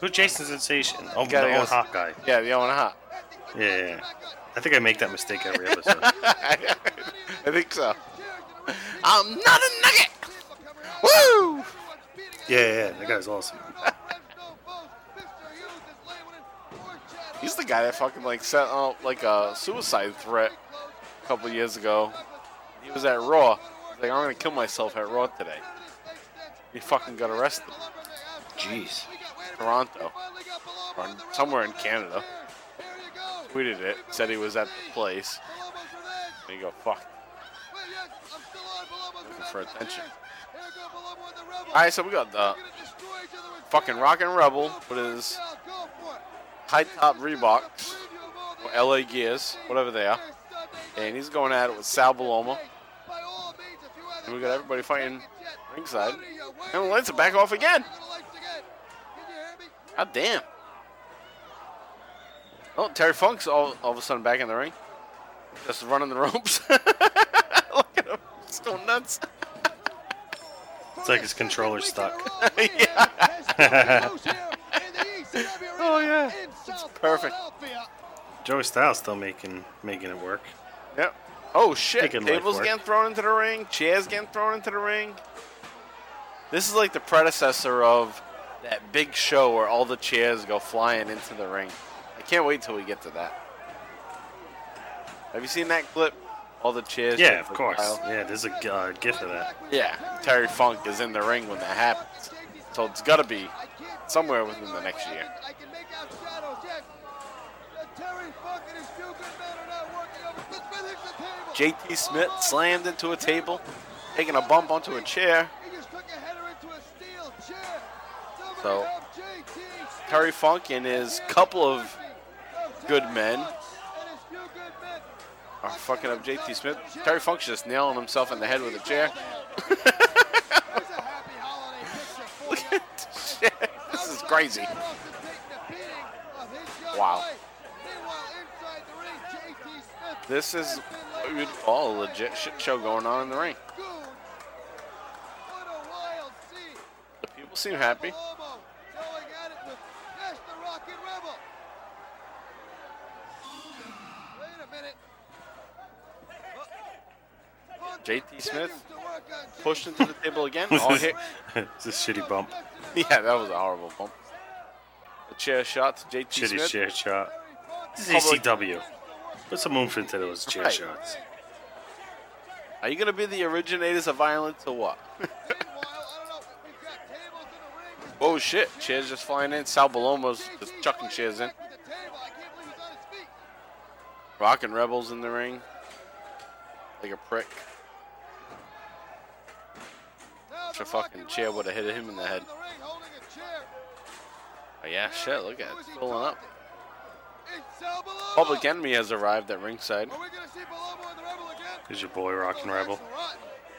Who's Jason Sensation? Oh, the goes- hot guy. Yeah, the Owen Hart. Yeah, yeah, yeah. I think I make that mistake every episode. I think so. I'm not a nugget. Woo! Yeah, yeah, yeah, that guy's awesome. He's the guy that fucking like sent out like a suicide threat a couple years ago. He was at Raw. He's like, I'm gonna kill myself at Raw today. He fucking got arrested. Jeez. Toronto. Or somewhere in Canada. Tweeted it. Said he was at the place. There you go. Fuck. Looking for attention. All right, so we got the fucking Rockin' Rebel with his high top Reeboks, or LA Gears, whatever they are, and he's going at it with Sal Bellomo. And we got everybody fighting ringside. And the lights are back off again. God damn. Oh, Terry Funk's all, all of a sudden back in the ring. Just running the ropes. Look at him. He's going nuts. It's like his controller's stuck. Oh, yeah. It's perfect. Joey Styles still making making it work. Yep. Oh shit! Making life Tables getting thrown into the ring. Chairs getting thrown into the ring. This is like the predecessor of that big show where all the chairs go flying into the ring. I can't wait till we get to that. Have you seen that clip? All the chairs. Yeah, of course. pile? Yeah, there's a uh, gif of that. Yeah. Terry Funk is in the ring when that happens, so it's got to be somewhere within the next year. JT Smith slammed into a table, taking a bump onto a chair. So, Terry Funk and his couple of good men are fucking up JT Smith. Terry Funk's just nailing himself in the head with a chair. This. This is crazy. Wow. This is what you'd call a legit shit show going on in the ring. The people seem happy. JT Smith pushed into the table again. All hit. it's a shitty bump. Yeah, that was a horrible bump. A chair shot to JT Shitty Smith. chair shot. This is Public- ECW. Put some oomph into those chair Right. shots. Are you gonna be the originators of violence or what? oh shit! Chairs just flying in. Sal Bellomo's just chucking chairs in. Rockin' Rebels in the ring. Like a prick. If a fucking chair would have hit him in the head. Oh yeah, shit, look at it. It's filling up. Public Enemy has arrived at ringside. Is your boy Rockin' Rebel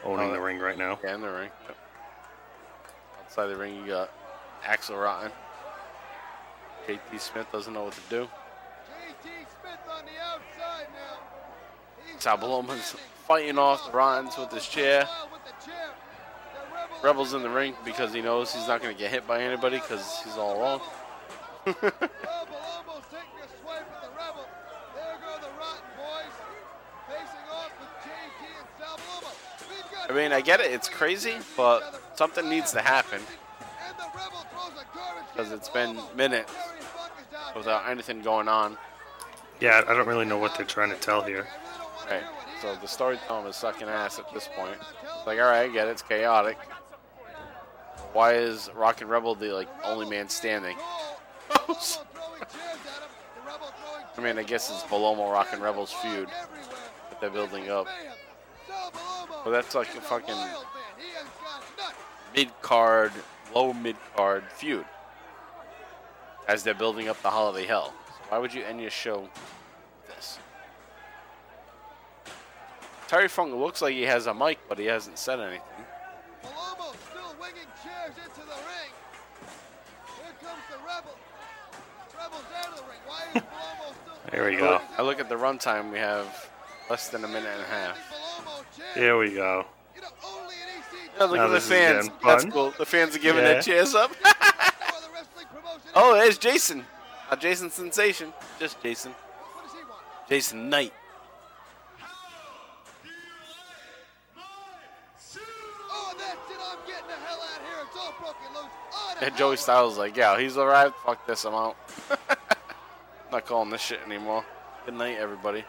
owning Oh, the ring right now? Yeah, in the ring. Yep. Outside the ring, you got Axl Rotten. JT Smith doesn't know what to do. Sal Bellomo's fighting off the Rottens with his chair. Rebel's in the ring because he knows he's not going to get hit by anybody because he's all alone. I mean, I get it. It's crazy, but something needs to happen because it's been minutes without anything going on. Yeah, I don't really know what they're trying to tell here. Right. So the storytelling is sucking ass at this point. It's like, all right, I get it. It's chaotic. Why is Rockin' Rebel the like only man standing? I mean, I guess it's Bellomo Rock and Rebels feud that they're building up. But that's like a fucking mid card, low mid card feud as they're building up the Holiday Hell. So why would you end your show with this? Terry Funk looks like he has a mic, but he hasn't said anything. There we go. I look at the runtime, we have less than a minute and a half. Bellomo? Here we go. You know, only an EC Yeah, look Now at the fans. That's cool. The fans are giving Yeah. their chairs up. for the wrestling promotion. oh, there's Jason. Uh, Jason Sensation. Just Jason. What does he want? Jason Knight. Oh, that's it. I'm getting the hell out of here. It's all broken loose. Oh, the And Joey Styles is like, yeah, he's arrived. Fuck this, I'm out. Not calling this shit anymore. Good night, everybody.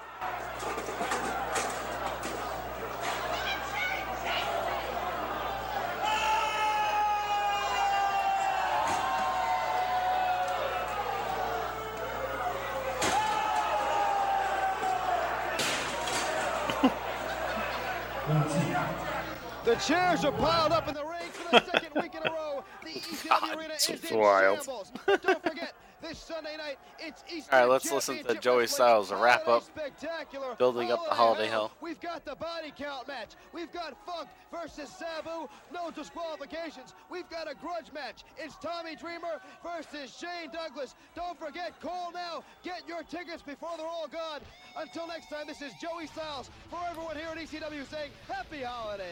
The chairs are piled up in the ring for the second week in a row. The ECW God, arena it's is in wild. shambles. Don't forget, this Sunday night, it's Eastern All right, let's listen to Joey Styles, wrap up, Spectacular. building up the Holiday Hell. We've got the body count match. We've got Funk versus Sabu. No disqualifications. We've got a grudge match. It's Tommy Dreamer versus Shane Douglas. Don't forget, call now. Get your tickets before they're all gone. Until next time, this is Joey Styles for everyone here at ECW saying Happy Holidays.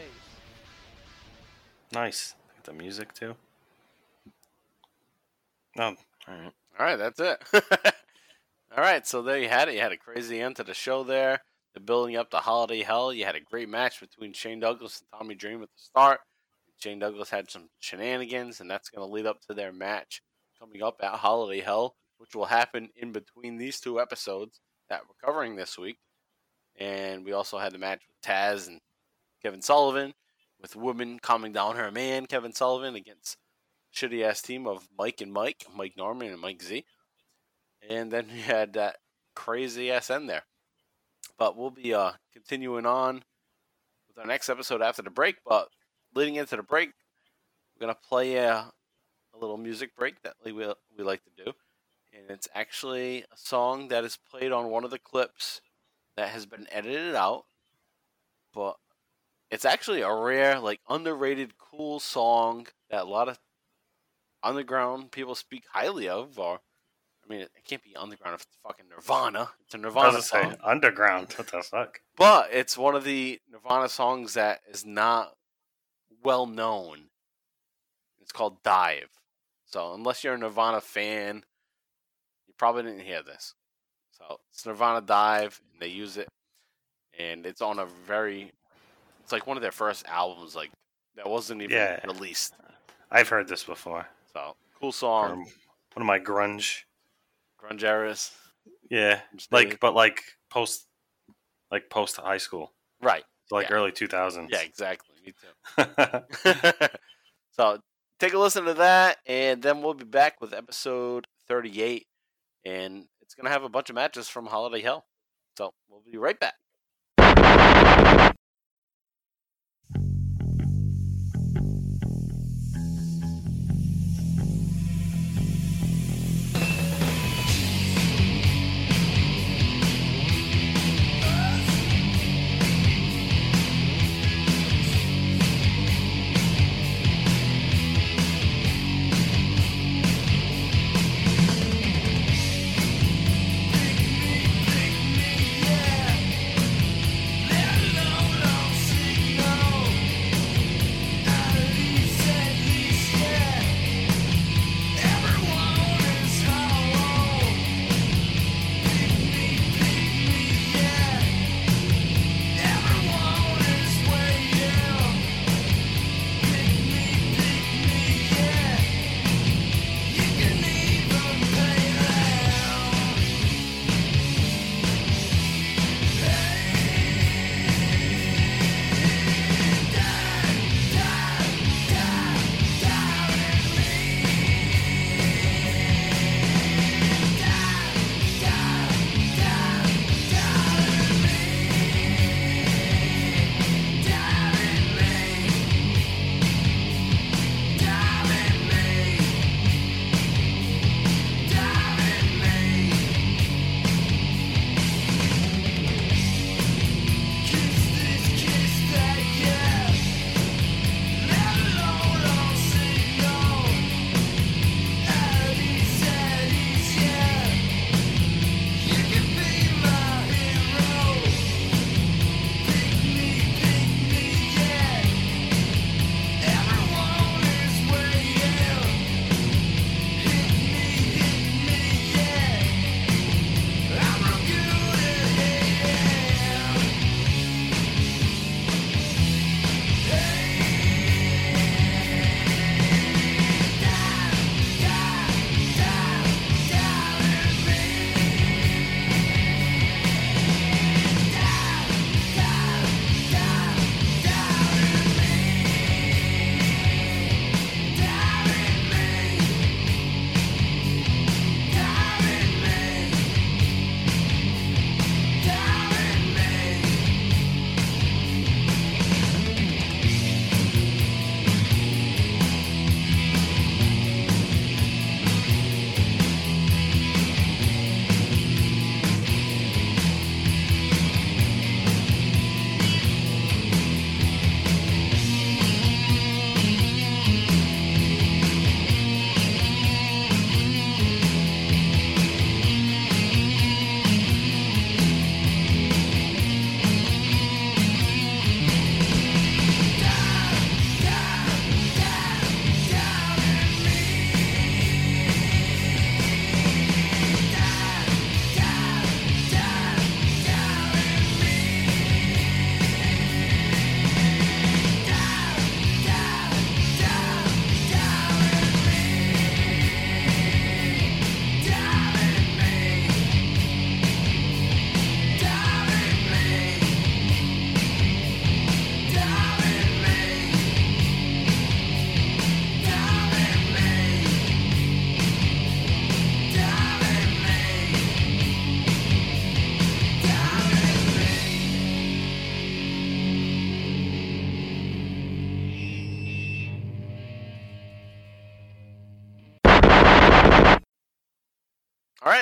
Nice. The music too. No, all right. All right, that's it. All right, so there you had it. You had a crazy end to the show there. The building up to Holiday Hell. You had a great match between Shane Douglas and Tommy Dream at the start. Shane Douglas had some shenanigans, and that's going to lead up to their match coming up at Holiday Hell, which will happen in between these two episodes that we're covering this week. And we also had the match with Taz and Kevin Sullivan, with woman calming down her man, Kevin Sullivan, against shitty ass team of Mike and Mike, Mike Norman and Mike Z. And then we had that crazy ass end there. But we'll be uh, continuing on with our next episode after the break. But leading into the break, we're gonna play a, a little music break that we we like to do, and it's actually a song that is played on one of the clips that has been edited out, but it's actually a rare, like underrated, cool song that a lot of underground people speak highly of. Or, I mean, it can't be underground if it's fucking Nirvana. It's a Nirvana song. say underground. What the fuck? But it's one of the Nirvana songs that is not well known. It's called Dive. So unless you're a Nirvana fan, you probably didn't hear this. So it's Nirvana Dive, and they use it, and it's on a very, it's like one of their first albums, like that wasn't even Yeah. released. I've heard this before. So cool song, one of my grunge. grunge eras. Yeah, like but like post, like post high school, right. so like Yeah. early two thousands. Yeah, exactly. Me too. so take a listen to that, and then we'll be back with episode 38. And it's going to have a bunch of matches from Holiday Hell. So we'll be right back.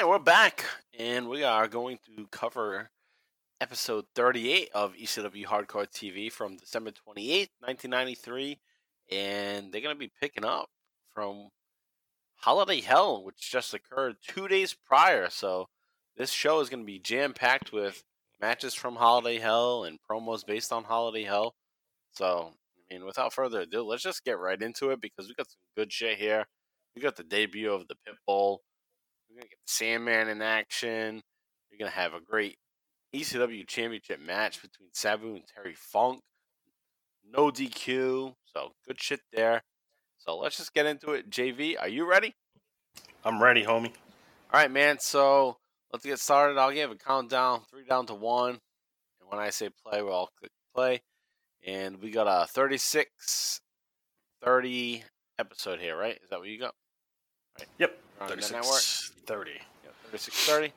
Right, we're back, and we are going to cover episode 38 of ECW Hardcore TV from December 28, 1993. And they're going to be picking up from Holiday Hell, which just occurred two days prior. So this show is going to be jam packed with matches from Holiday Hell and promos based on Holiday Hell. So, I mean, without further ado, let's just get right into it because we got some good shit here. We got the debut of the Pitbull. We're going to get the Sandman in action. You're going to have a great ECW championship match between Sabu and Terry Funk. No DQ. So, good shit there. So, let's just get into it. JV, are you ready? I'm ready, homie. All right, man. So, let's get started. I'll give a countdown, three down to one. And when I say play, we'll all click play. And we got a 36 30 episode here, right? Is that what you got? Yep. You're on the 36, network? 30. Yep, 36 30.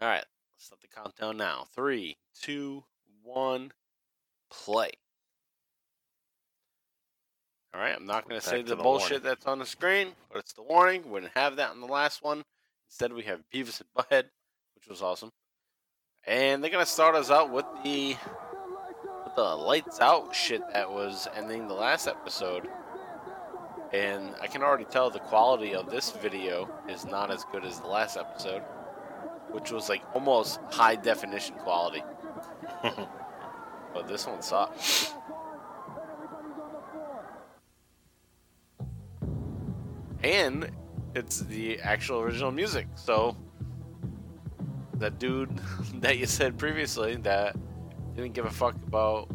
All right, let's start the countdown now. Three, two, one, play. All right, I'm not going to say the the bullshit warning. that's on the screen, but it's the warning. We didn't have that in the last one. Instead, we have Beavis and Butthead, which was awesome. And they're going to start us out with the with the lights out shit that was ending the last episode. And I can already tell the quality of this video is not as good as the last episode, which was like almost high definition quality. but this one sucks. And it's the actual original music. So that dude that you said previously that didn't give a fuck about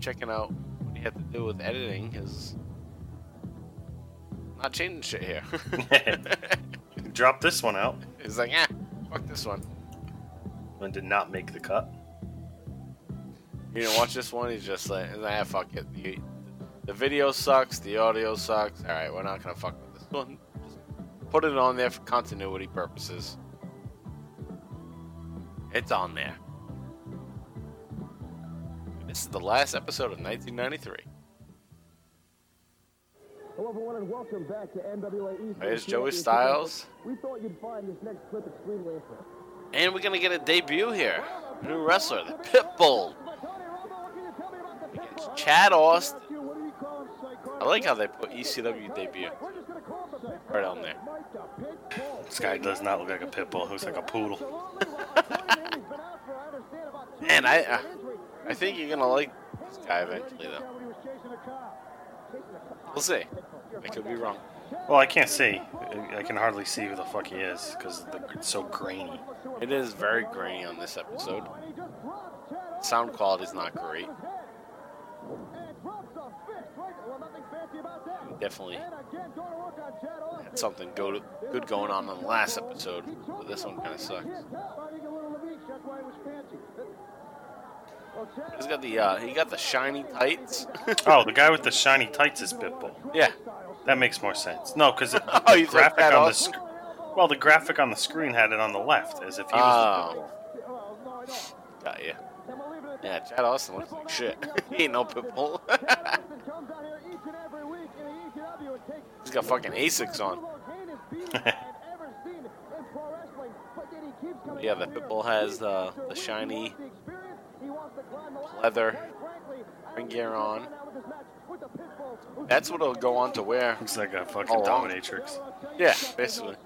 checking out what he had to do with editing is not changing shit here. Drop this one out He's like, yeah, fuck this one. and did not make the cut. You know, watch this one. He's just like, ah, fuck it. The, the video sucks. The audio sucks. All right, we're not gonna fuck with this one. Just put it on there for continuity purposes. It's on there. This is the last episode of 1993. Hello, everyone, and welcome back to NWA East. There's Joey Styles. We thought you'd find this next clip extremely interesting. And we're gonna get a debut here. New wrestler, the Pitbull. Against Chad Austin. I like how they put ECW debut right on there. This guy does not look like a pit bull. Looks like a poodle. Man, I uh, I think you're gonna like this guy eventually, though. We'll see. I could be wrong. Well, I can't see. I- can hardly see who the fuck he is because it's so grainy. It is very grainy on this episode. Sound quality is not great. Definitely had something go good going on in the last episode, but this one kind of sucks. He's got the uh, he got the shiny tights. Oh, the guy with the shiny tights is Pitbull. yeah. That makes more sense. No, because the Oh, graphic that on the sc- well, the graphic on the screen had it on the left as if he was. Oh, got you. Yeah, Chad Austin looks like shit. he ain't no pitbull. He's got fucking Asics on. Yeah, the pitbull has uh, the shiny leather ring gear on. That's what he'll go on to wear. Looks like a fucking Oh, dominatrix. Yeah, basically.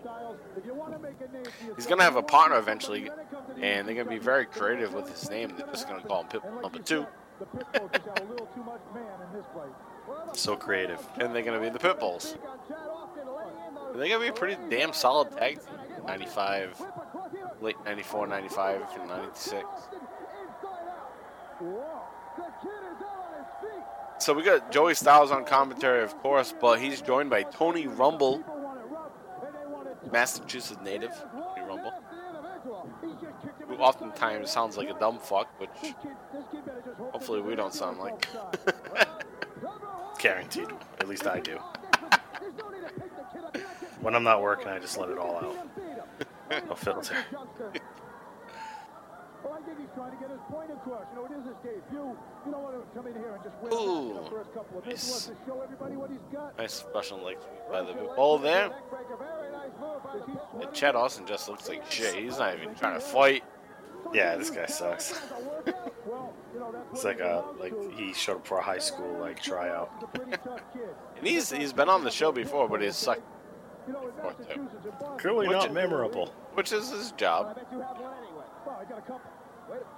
He's gonna have a partner eventually, and they're gonna be very creative with his name. They're just gonna call him Pitbull Number Two, So creative. and they're gonna be the Pitbulls. They're gonna be a pretty damn solid tag team. 95, late 94, 95, and 96. So we got Joey Styles on commentary, of course, but he's joined by Tony Rumble, Massachusetts native, Tony Rumble, who oftentimes sounds like a dumb fuck, which hopefully we don't sound like. Guaranteed. At least I do. When I'm not working, I just let it all out. No filter. think he's trying to get his point across. You know, it is his debut. You don't want to come in here and just win him out, you know, Ooh. first couple of minutes. He wants to show everybody what he's got. Nice Russian leg sweep by the ball there. Neckbreaker, very nice move by the And Chad Austin just looks like shit. He's not even trying to fight. Yeah, this guy sucks. Well, you know, that's It's like a like he showed up for a high school like tryout. he's a pretty tough kid. And he's he's been on the show before, but he's sucked, You know, in Fourth too. Massachusetts, in Boston, Clearly Which- not memorable. which is his I job.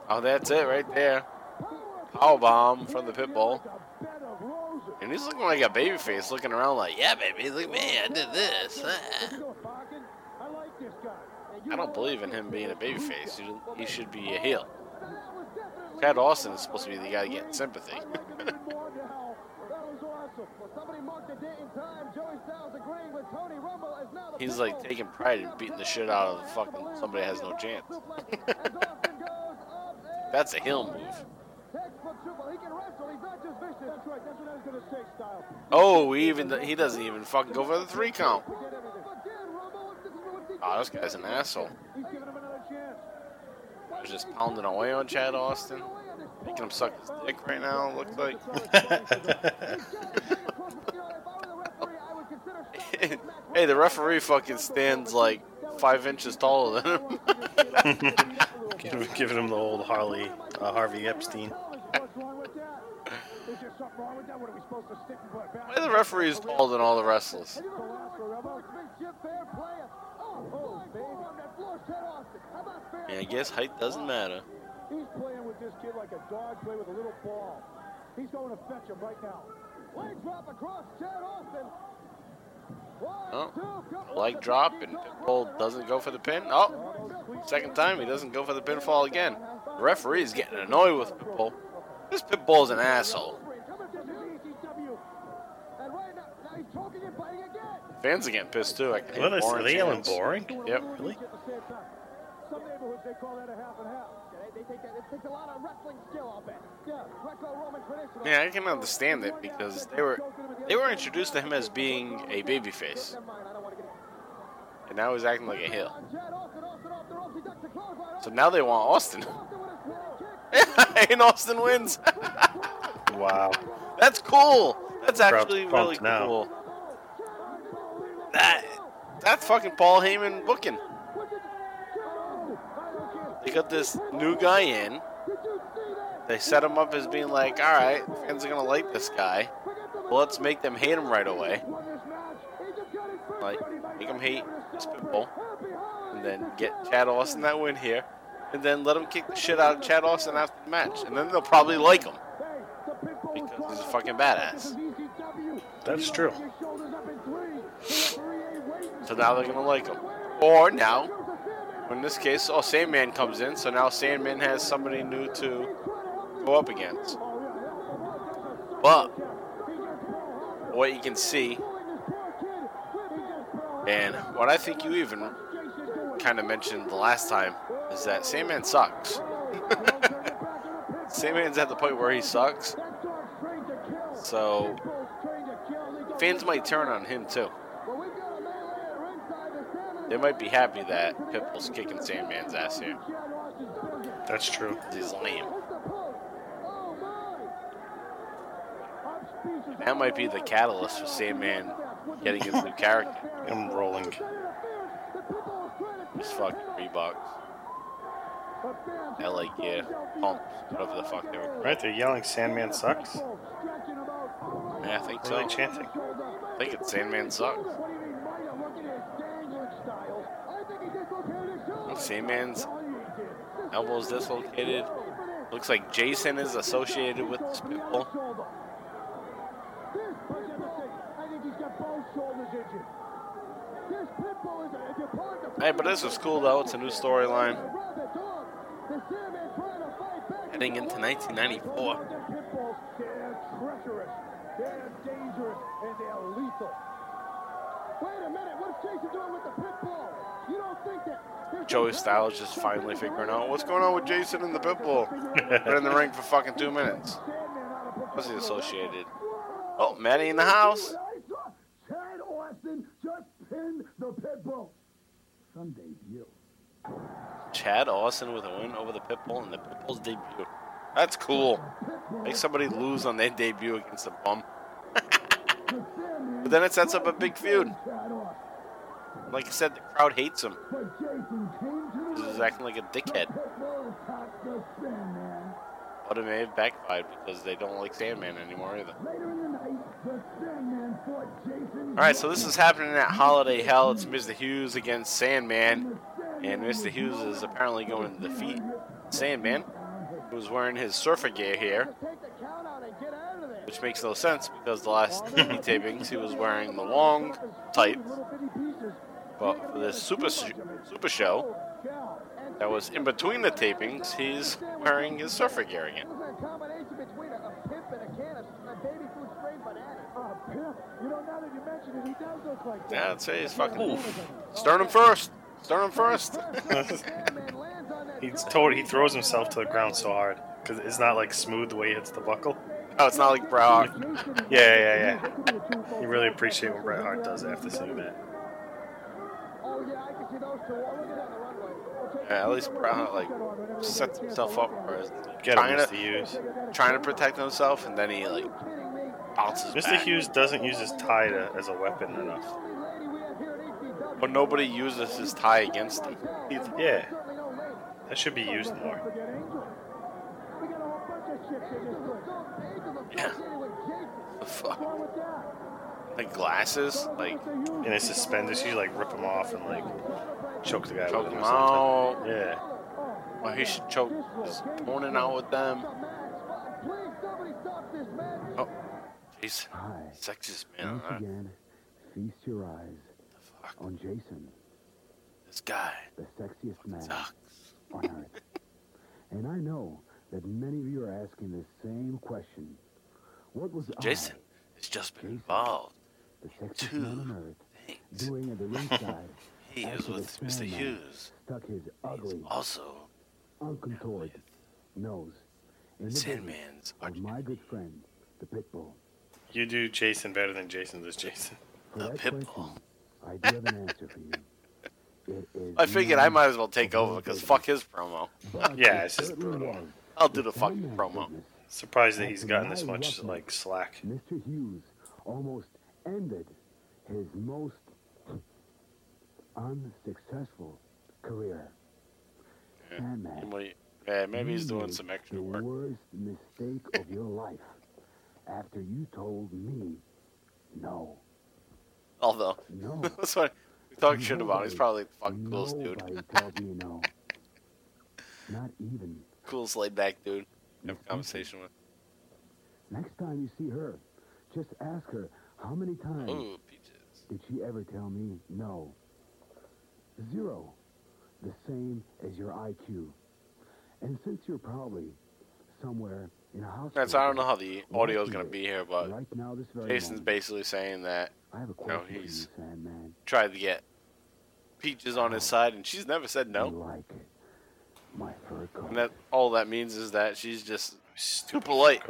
Oh, that's it right there. Power bomb from the pit bull. like a bed of roses. And he's looking like a baby face, looking around like, yeah, baby, look at me, I did this. What ah." you doing, Parkin? I don't believe in him being a baby face. He, should be a heel. Chad Austin is supposed to be the guy getting sympathy. He's like taking pride in beating the shit out of fucking somebody has no chance. As Austin goes up and That's a heel move. Oh, he even he doesn't even fucking go for the three count. Oh, this guy's an asshole. He's just pounding away on Chad Austin, making him suck his dick right now. It looks like. hey, the referee fucking stands like five inches taller than him. Giving, giving him the old Harley uh, Harvey Epstein. What's wrong with that? Is there something wrong with that? What are we supposed to stick and put back? Why the referee is taller than all the wrestlers? Yeah, I guess height doesn't matter. He's playing with this kid like a dog play with a little ball. He's going to fetch him right now. Leg drop across Chad Austin. Oh, Leg drop and Pitbull doesn't go for the pin. Oh, second time he doesn't go for the pinfall again. The referee is getting annoyed with Pitbull. This Pitbull is an asshole. Coming to the ECW. And right now, now he's choking and biting again. Fans are getting pissed too. I can hear What is Warren are they yelling boring? Yep. Really? At the same time. Some neighborhoods they call that a half and half. They, they take that. It takes a lot of wrestling skill, I'll bet. Yeah, Greco-Roman tradition. Yeah, I can understand it because they were they were introduced to him as being a babyface, Never mind, I don't want to get and now he's acting like a heel. Chad Austin, Austin off the ropes. He ducks the clothesline. So now they want Austin, Austin with his wall kick. and Austin wins. Wow. That's cool. That's actually really pumped now. cool. That that's fucking Paul Heyman booking. They got this new guy in. They set him up as being like, all right, fans are gonna like this guy. Well, let's make them hate him right away. Like, make them hate this Pitbull, and then get Chad Austin that win here, and then let him kick the shit out of Chad Austin after the match, and then they'll probably like him because he's a fucking badass. That's true. So now they're gonna like him. Or now, in this case, oh Sandman comes in, so now Sandman has somebody new to go up against. But what you can see, and what I think you even kind of mentioned the last time, is that Sandman sucks. Sandman's at the point where he sucks, so fans might turn on him too. They might be happy that Pitbull's kicking Sandman's ass here. That's true. He's lame. That might be the catalyst for Sandman getting his new character. I'm rolling. His fucking Reeboks. LA Gear. Pumps. Whatever the fuck they were. Right, they're yelling Sandman sucks. Yeah, I think so. they chanting? I think it's Sandman sucks. Sandman's elbow's dislocated. Looks like Jason is associated with this Pitbull. Hey, but this is cool though. It's a new storyline. Heading into 1994. They're dangerous and they're lethal. Wait a minute, what's Jason doing with the pit bull? You don't think that there's Joey Styles just finally figuring out what's going on with Jason and the Pitbull. Been in the ring for fucking two minutes. What's he associated? Oh, Maddie in the house. Chad Austin just pinned the pit bull. Sunday's you. Chad Austin with a win over the Pitbull in the Pitbull's debut. That's cool. Make somebody lose on their debut against a bum. but then it sets up a big feud. Like I said, the crowd hates him. He's acting like a dickhead. But it may have backfired because they don't like Sandman anymore either. Alright, so this is happening at Holiday Hell. It's Mr. Hughes against Sandman. And Mr. Hughes is apparently going to defeat Sandman, who's wearing his surfer gear here. Which makes no sense because the last tapings he was wearing the long tights. But for this super, super show that was in between the tapings, he's wearing his surfer gear again. Yeah, I'd say he's fucking. Sternum first. Sternum first. He's told he throws himself to the ground so hard because it's not like smooth the way he hits the buckle. Oh, it's not like Bret Hart. Yeah, yeah, yeah. You really appreciate when Bret Hart does after seeing that. Yeah, at least Hart like sets himself up for Get trying to. Hughes. trying to protect himself, and then he like bounces Mr. back. Hughes doesn't use his tie to, as a weapon enough. But nobody uses his tie against him. Yeah, that should be used more. Yeah. The fuck? Like glasses, like And his suspenders, you like rip them off and like choke the guy choke him out. Yeah. Or he should choke his opponent out with them. Oh, Jason, sexiest man on Once earth. again, feast your eyes Fuck, on Jason, this guy the sexiest man sucks. on earth. And I know that many of you are asking the same question. What was Jason has just been involved. The sexiest two man on earth, Things. doing at the ringside He is with Mr. Hughes. stuck his ugly, Also, uncontoured nose in the business Sandman's of my good friend, the Pitbull. You do Jason better than Jason does Jason. For The Pitbull. I do have an answer for you. It is I figured I might as well take over because fuck his promo. Yeah, it's just brutal. I'll do the the fucking promo. Surprised that he's gotten this much like slack. Mr. Hughes almost ended his most unsuccessful career. Sandman, Wait, Yeah, maybe he's doing some extra the work. worst mistake of your life after you told me no. Although, No. that's what we talk shit about. He's probably the fucking coolest dude. Told me no. Not even. Coolest laid back dude. Have a conversation with. Next time you see her, just ask her how many times Ooh, did she ever tell me no? Zero. The same as your IQ. And since you're probably somewhere in a house. That's I don't know how the audio is gonna be here, but right now, this very Jason's moment, basically saying that I have a no, question for you, he's- Sandman. tried to get Peaches on his oh. side, and she's never said no. like my fur coat? And that all that means is that she's just too polite.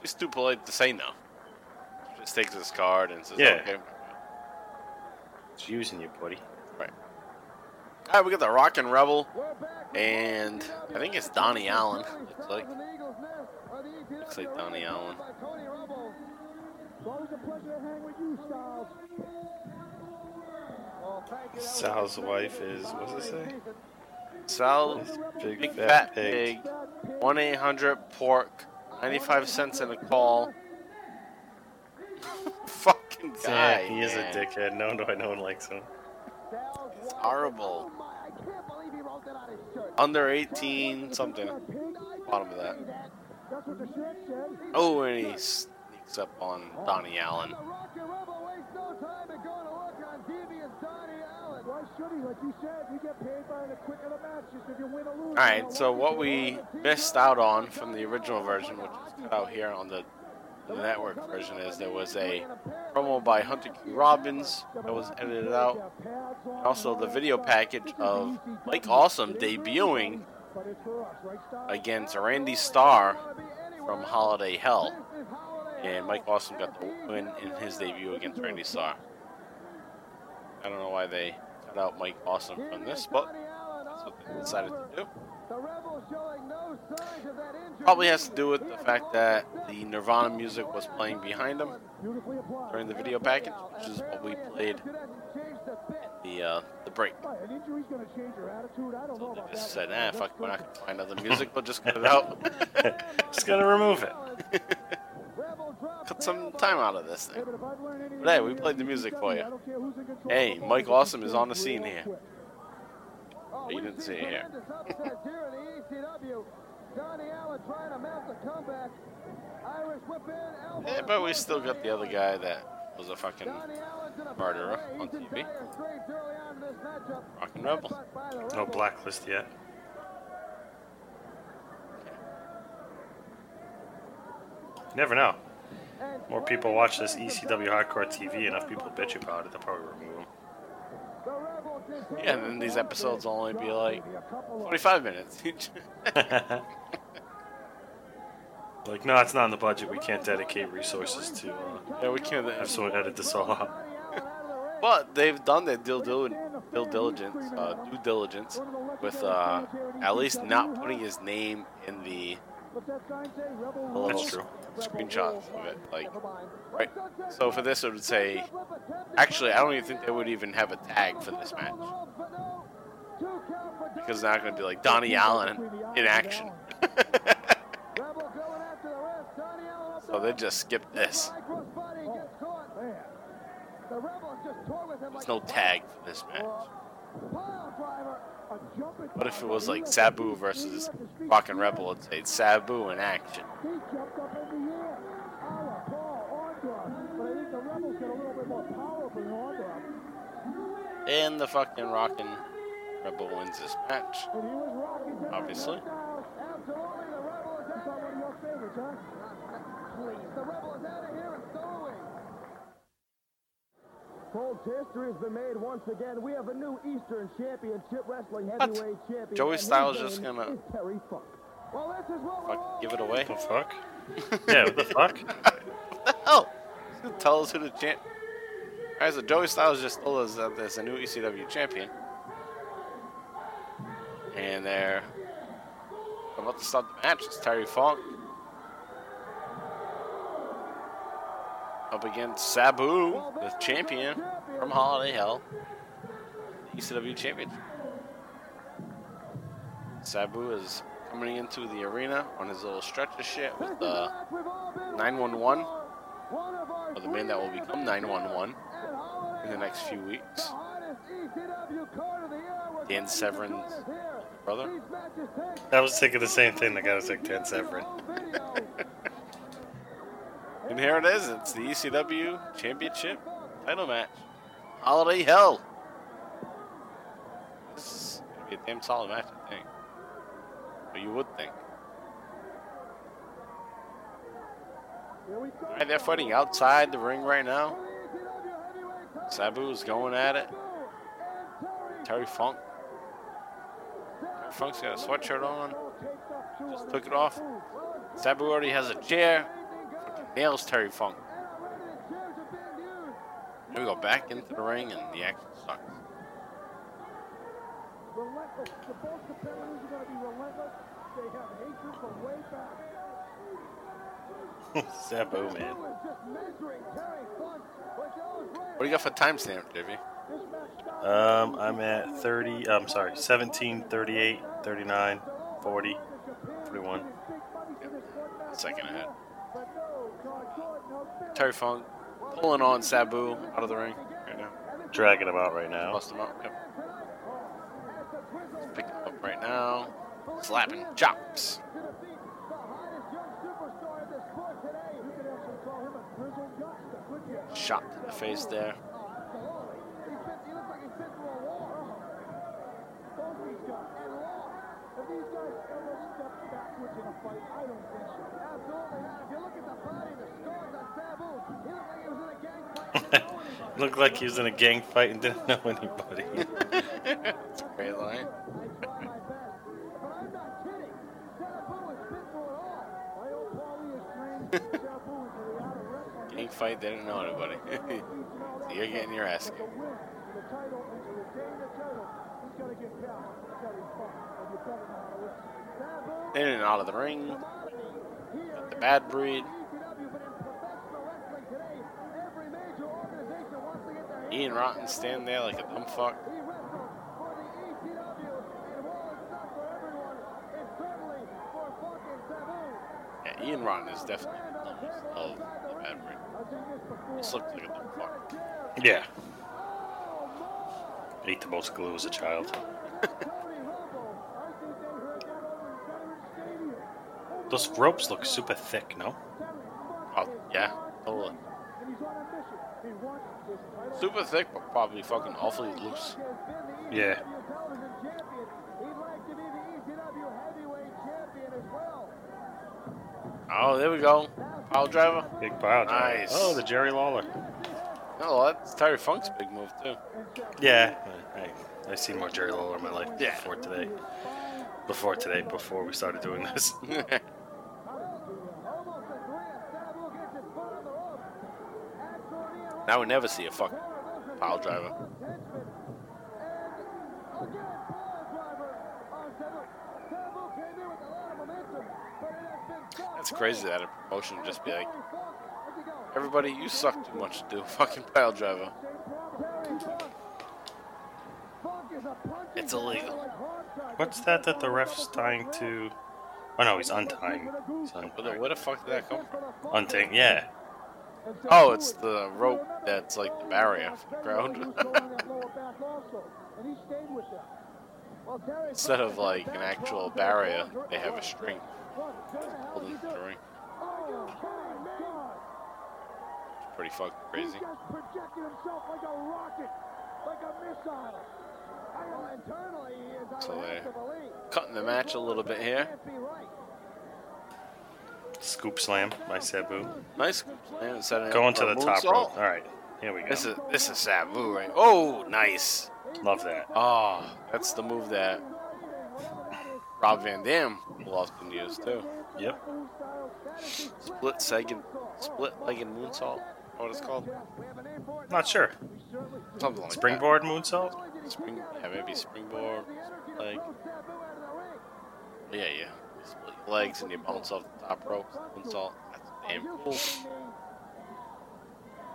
She's too polite to say no. She just takes his card and says, Yeah. "Okay." It's using you, buddy. All right, we got the Rockin' Rebel, and I think it's Donnie Allen. Looks like looks like Donnie Allen. Always a pleasure to hang with you, Sal's wife is what's it say? Sal, Big, big fat, pig. one eight hundred pork, ninety five cents in a call. Fucking guy, Yeah, he is a dickhead. No, no, no one likes him. Horrible. Under eighteen, something. Bottom of that. Oh, and he sneaks up on Donnie Allen. Why should he? Like you said, you get paid by the quick of the match. Just if you win or lose. All right, so what we missed out on from the original version, which is cut out here on the, the network version, is there was a promo by Hunter Q. Robbins that was edited out. Also, the video package of Mike Awesome debuting against Randy Starr from Holiday Hell. And Mike Awesome got the win in his debut against Randy Starr. I don't know why they cut out Mike Awesome from this, but That's what they decided to do. The Rebels showing no signs of that injury. Probably has to do with the fact that the Nirvana music was playing behind them during the video package, which is what we played It hasn't changed a bit. the uh, the break. Right, An injury's going to change your attitude. I don't know So they just that. said, "Eh, fuck, we're not gonna find other music. We'll just cut it out. Just gonna remove it. Cut some time out of this thing." But if I've learned anything But hey, we played the music for you. I don't care who's in control Hey, Mike Awesome is on the scene here. Quick. Oh, You we've didn't see it here. tremendous upsets here in the ECW. Donnie Allen trying to mount the comeback. Irish whip in, elbow Yeah, but we still got the other guy that was a fucking Donnie Allen to the murderer on TV. dire straits early on in this matchup. Rockin' Rebel. Headbutt by the No blacklist yet. You never know. More people watch this ECW Hardcore TV, enough people bitch about it, they'll probably remove them. The Rebel continues yeah. And then these episodes will only be like a couple of 25 minutes like, no, it's not in the budget. We can't dedicate resources to uh, yeah, we can't. have someone edit this all out. Donnie Allen out of the ring. But they've done their due, dil- due diligence, uh, due diligence, with uh, at least not putting his name in the What's that sign say? Rebel the That's true. Screenshots of it. Like, right. So for this, it would say. Actually, I don't even think they would even have a tag for this match because they're not going to be like Donnie Allen in action. so they just skip this. There's no tag for this match. What if it was like Sabu versus Rockin' Rebel? It'd say Sabu in action. And the fucking Rockin' Rebel wins this match. And he was rocking to the Obviously. touchdown. Absolutely, the Rebel is out. one of your favorites, huh? Please. The Rebel is out of here and stowing. Folks, history has been made once again. We have a new Eastern Championship Wrestling Heavyweight Champion. Joey Styles just gonna- Terry Funk. Well, this is what we're Fuck, give it away. The fuck? Yeah, what the fuck? What the hell? He's gonna tell us who the champ. Alright, so Joey Styles just told us that there's a new ECW champion. And they're about to start the match. It's Terry Funk. Up against Sabu, the champion from Holiday Hell. The ECW champion. Sabu is coming into the arena on his little stretcher shit with uh, 911, or the man that will become 911 in the next few weeks. Dan Severn's brother. I was thinking the same thing. The guy was like Dan Severin. And here it is. It's the ECW Championship title match. Holiday Hell. This is going to be a damn solid match, I think. Or you would think. Alright, they're fighting outside the ring right now. Sabu is going at it. Terry Funk. Terry Funk's got a sweatshirt on. Just took it off. Sabu already has a chair. Nails Terry Funk. Here we go back into the ring and the action starts. Relentless. The both competitors are going to be relentless. They have hatred from way back. goes right What do you got for timestamp, Divvy? This match starts Um, I'm at 30, I'm sorry, 17, 38, 39, 40, 41. A second ahead. Terry Funk pulling on Sabu out of the ring right now. Dragging him out right now. Bust him up. Yep. Pick him up right now. Slapping chops. Shot to the face there. Looked like he was in a gang fight and didn't know anybody. Gang fight, they didn't know anybody. you're getting your ass kicked. In and out of the ring. The bad breed. Ian Rotten stand there like a dumb fuck. Ian Rotten is definitely the dumbest of. This looks like a dumb fuck. Yeah. I ate the most glue as a child. Those ropes look super thick, no? Oh, yeah, totally. Super thick, but probably fucking awfully loose. Yeah. Oh, there we go. Oh, Pile driver. Big pile driver. Nice. Oh, the Jerry Lawler. Oh, that's Terry Funk's big move too. Yeah. I, I've seen more Jerry Lawler in my life Yeah. before today. Before today, before we started doing this. now we never see a fucking pile driver. That's crazy that a promotion would just be like, everybody, you suck too much to do a fucking pile driver. It's illegal. What's that that the ref's tying to? Oh no, he's untying. He's un- Where the, fuck did that come from? untying. Yeah. Oh, it's the rope that's like the barrier for the crowd. Instead of like an actual barrier, they have a string holding the ring. It's pretty fucking crazy. projected himself like a rocket, like a missile. I know internally he is So would they have to believe. cutting the match a little bit here. Can't be right. Scoop slam by Sabu. Nice man, Going to the top rope. All right. Here we go. This is this is Sabu, right? Oh, nice. Love that. Oh, that's the move that Rob Van Dam will often use too. Yep. Split second, split legged moonsault. What it's called? Not sure. Something like Springboard moonsault? that. Spring, yeah, maybe springboard, split leg. Yeah, yeah. You split your legs and you bounce off the top rope. Moonsault. That's damn cool.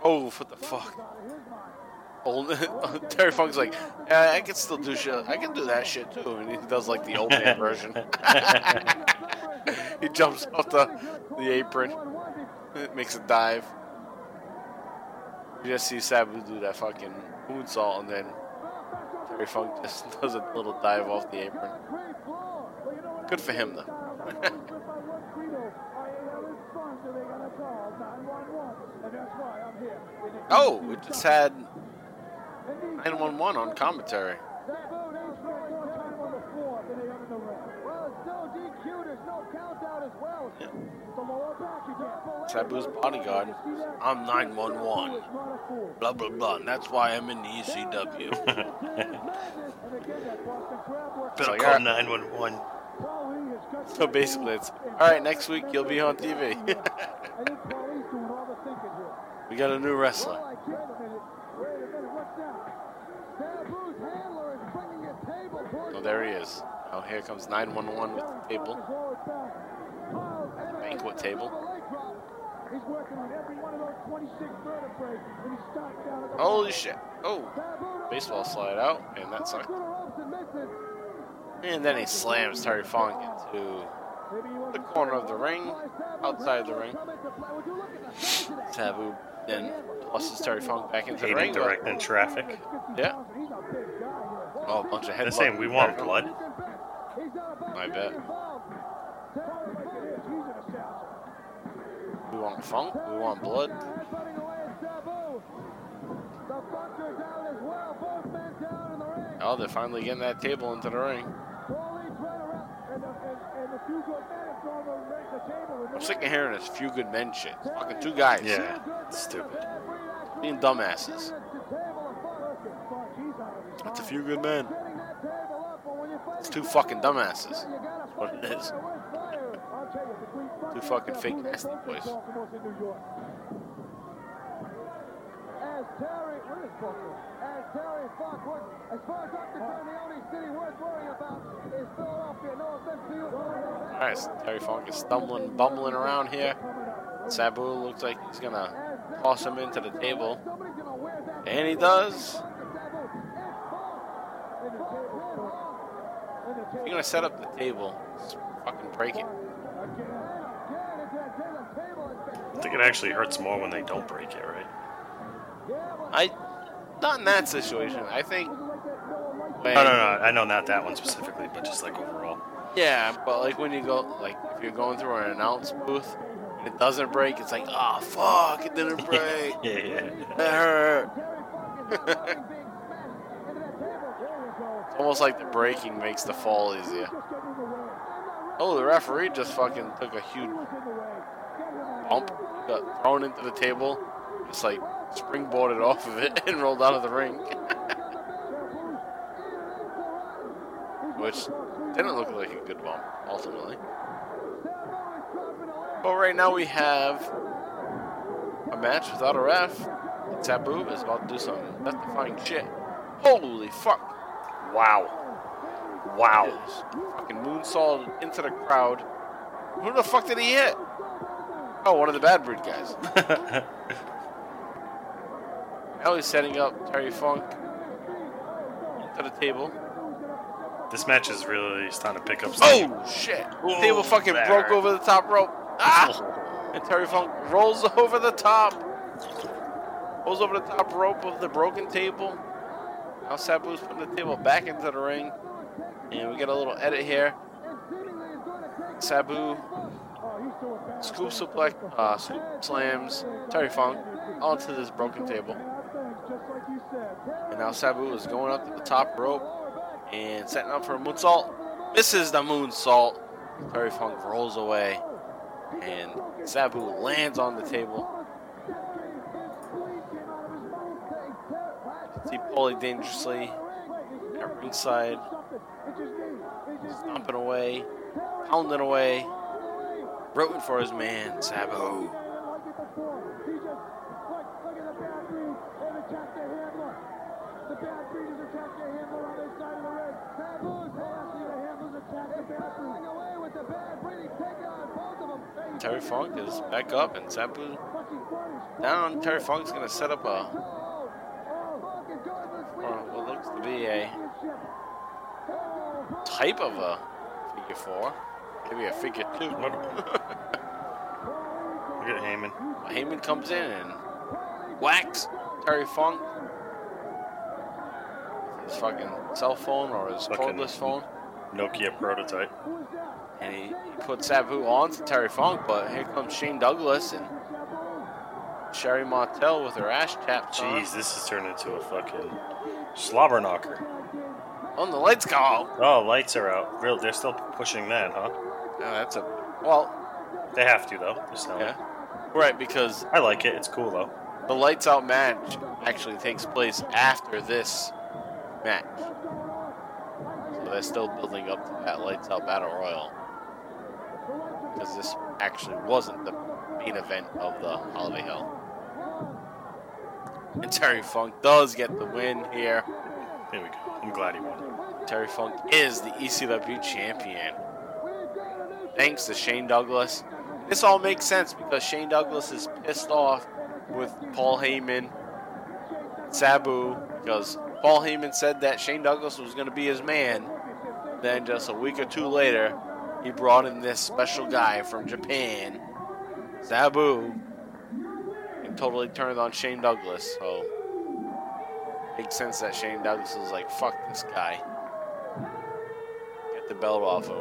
Oh, what the fuck? Old Terry Funk's like, I can still do shit. I can do that shit too, and he does like the old man version. he jumps off the the apron, makes a dive. You just see Sabu do that fucking moonsault, and then Terry Funk just does a little dive off the apron. Good for him though. oh, we just had 911 on commentary. Sabu's bodyguard. I'm 911. Blah blah blah. And that's why I'm in the ECW. Better So, call yeah. 911. so basically, it's all right. Next week you'll be on TV. we got a new wrestler. There he is. Oh, here comes 911 with the table. The Banquet table. He's working on every one of those 26 vertebrae, and he starts down at the Holy shit. Oh, baseball slide out, and that sucked. And then he slams Terry Funk into the corner of the ring, outside the ring. Sabu then tosses Terry Funk back into the Hating ring. directing traffic. Yeah. Oh, a bunch of headbutts. They're saying we want blood. I bet. We want funk. We want blood. Oh, they're finally getting that table into the ring. I'm sick of hearing this few good men shit. Fucking two guys. Yeah. Stupid. Being dumbasses. That's a few good men. It's two fucking dumbasses. That's what it is. Two fucking fake nasty boys. All right, Terry Funk is stumbling, bumbling around here. Sabu looks like he's gonna toss him into the table, and he does. You're gonna set up the table, just fucking break it. I think it actually hurts more when they don't break it, right? I, not in that situation. I think. When, No, no, no. I know not that one specifically, but just like overall. Yeah, but like when you go, like if you're going through an announce booth and it doesn't break, it's like, oh fuck, it didn't break. Yeah, yeah. That hurt. almost like the breaking makes the fall easier. Oh, the referee just fucking took a huge bump, got thrown into the table, just like springboarded off of it and rolled out of the ring. Which didn't look like a good bump, ultimately. But right now we have a match without a ref. Sabu is about to do some death-defying shit. Holy fuck! Wow. Wow. Fucking moonsault into the crowd. Who the fuck did he hit? Oh, one of the Bad Breed guys. he's setting up Terry Funk to the table. This match is really starting to pick up steam. Oh shit! Table fucking that broke over the top rope. Ah! And Terry Funk rolls over the top. Rolls over the top rope of the broken table. Now Sabu's putting the table back into the ring. And we get a little edit here. Sabu scoop suplex, uh, scoop slams Terry Funk onto this broken table. And now Sabu is going up to the top rope and setting up for a moonsault. Misses the moonsault. Terry Funk rolls away. And Sabu lands on the table. See Paulie dangerously at ringside. Stomping away. Pounding away. Rooting for his man, Sabu. Oh. Terry Funk is back up and Sabu down. Terry Funk's gonna set up a or what looks to be a type of a figure four, maybe a figure two. Look at Heyman. Heyman comes in and whacks Terry Funk his fucking cell phone or his Fucking- cordless phone. Nokia prototype. And he, he puts Sabu on to Terry Funk, but here comes Shane Douglas and Sherri Martel with her ass on. Jeez, this is turned into a fucking slobber knocker. On the lights go out. Oh, lights are out. Real, they're still pushing that, huh? Yeah, that's a well, They have to though. Yeah, right because I like it. It's cool though. the lights out match actually takes place after this match. So they're still building up to that lights out battle royal because this actually wasn't the main event of the Holiday Hell. And Terry Funk does get the win here. There we go. I'm glad he won. Terry Funk is the ECW champion. Thanks to Shane Douglas. This all makes sense because Shane Douglas is pissed off with Paul Heyman, Sabu, because Paul Heyman said that Shane Douglas was going to be his man. Then just a week or two later, he brought in this special guy from Japan, Sabu, totally turned on Shane Douglas. So makes sense that Shane Douglas is like, fuck this guy. Get the belt off him.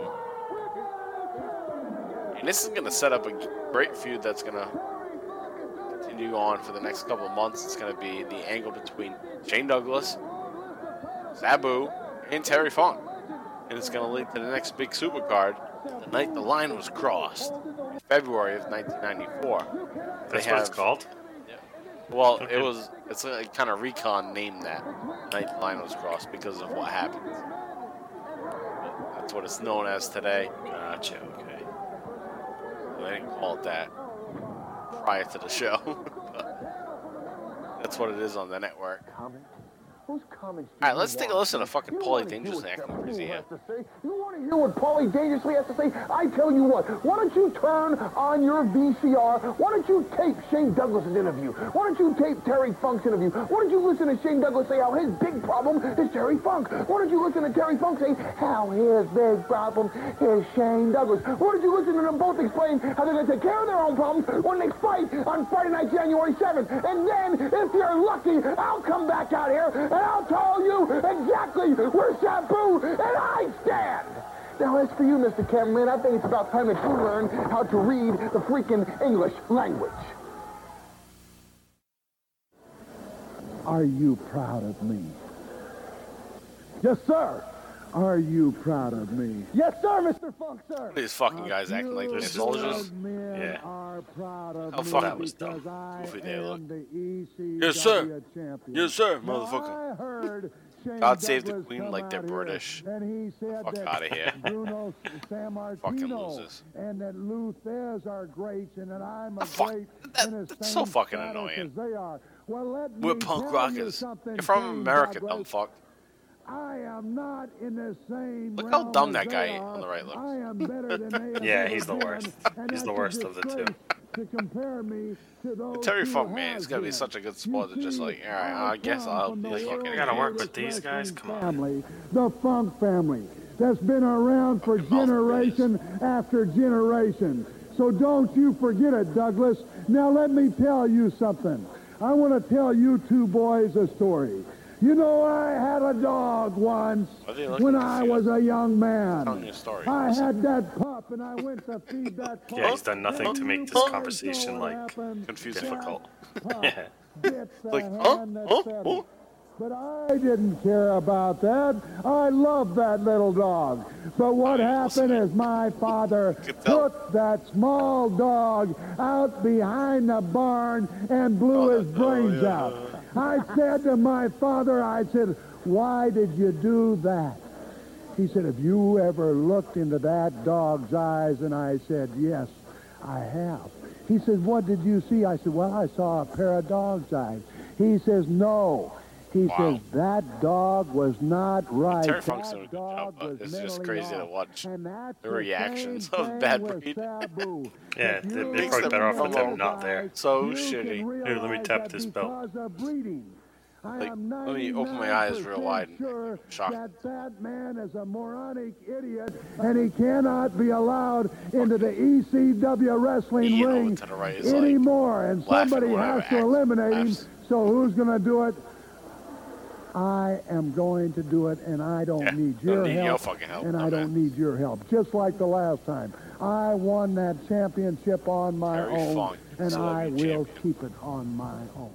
And this is going to set up a great feud that's going to continue on for the next couple months. It's going to be the angle between Shane Douglas, Sabu, and Terry Funk. And it's going to lead to the next big supercard, the night the line was crossed, in February of 1994. They That's what it's called. Well, Okay. it was. It's like kind of recon named that night the line was crossed because of what happened. That's what it's known as today. Gotcha. Okay. They didn't call it that prior to the show. but That's what it is on the network. Whose comments All right, let's take a listen to fucking Paulie Dangerously acting crazy here. has to say? You want to hear what Paulie Dangerously has to say? I tell you what, why don't you turn on your VCR? Why don't you tape Shane Douglas's interview? Why don't you tape Terry Funk's interview? Why don't you listen to Shane Douglas say how his big problem is Terry Funk? Why don't you listen to Terry Funk say how his big problem is Shane Douglas? Why don't you listen to them both explain how they're going to take care of their own problems when they fight on Friday night, January 7th? And then, if you're lucky, I'll come back out here and I'll tell you exactly where Shampoo and I stand. Now, as for you, Mr. Cameraman, I think it's about time that you learn how to read the freaking English language. Are you proud of me? Yes, sir. Are you proud of me? Yes, sir, Mr. Funk, sir. These fucking guys acting like they're soldiers. Men Yeah. are proud of How me fucking was because dumb. I Goofy they look. am Yes, sir. champion. Yes, sir, motherfucker. I heard God save the Queen like they're British. And he said Fuck that outta here. Bruno San Fucking Martino losers. and that Lou Thesz are great and that I'm a fuck- great that- in that's so fucking annoying. They are. Well, let We're punk rockers. something, You're from America, Douglas. dumb fuck. I am not in the same. Look how dumb that guy they on the right looks. I am better than they Yeah, he's the worst. He's the worst of the two. To compare me to those Terry Funk, man, have he's gonna be such a good You sport to just like, all right, I guess I'll from be the fucking. You gotta work with these guys? wrestling Come on. Family, the Funk family, that's been around for Fucking generation after generation. So don't you forget it, Douglas. Now let me tell you something. I want to tell you two boys a story. You know, I had a dog once Why are they looking when I was a young man. Telling a story. I had that pup and I went to feed that pup. Yeah, he's done nothing to make this conversation, like, Confusing. difficult. Yeah. Like, huh? Huh? Huh? But I didn't care about that. I loved that little dog. But what happened is my father put that small dog out behind the barn and blew Oh, his oh, brains yeah. out. I said to my father, I said, why did you do that? He said, have you ever looked into that dog's eyes? And I said, yes, I have. He said, what did you see? I said, well, I saw a pair of dog's eyes. He says, no. He Wow. says, that dog was not right. Terry Funk's That doing a good dog job, but was it's just mentally crazy to watch And that's the the reactions same of thing Bad Breed. Yeah, they're- they're probably better off with them not there. So shitty. Here, let me tap this belt. because of breeding. I Like, let me open my eyes real wide and Sure shock. that that man is a moronic idiot, and he cannot be allowed into the ECW wrestling Ian ring the right is like anymore. and somebody has to Axe eliminate him. So who's going to do it? I am going to do it, and I don't Yeah, need don't your need help, fucking help, and no, I don't man. need your help. Just like the last time, I won that championship on my Terry own, Funk, and I will champion. keep it on my own.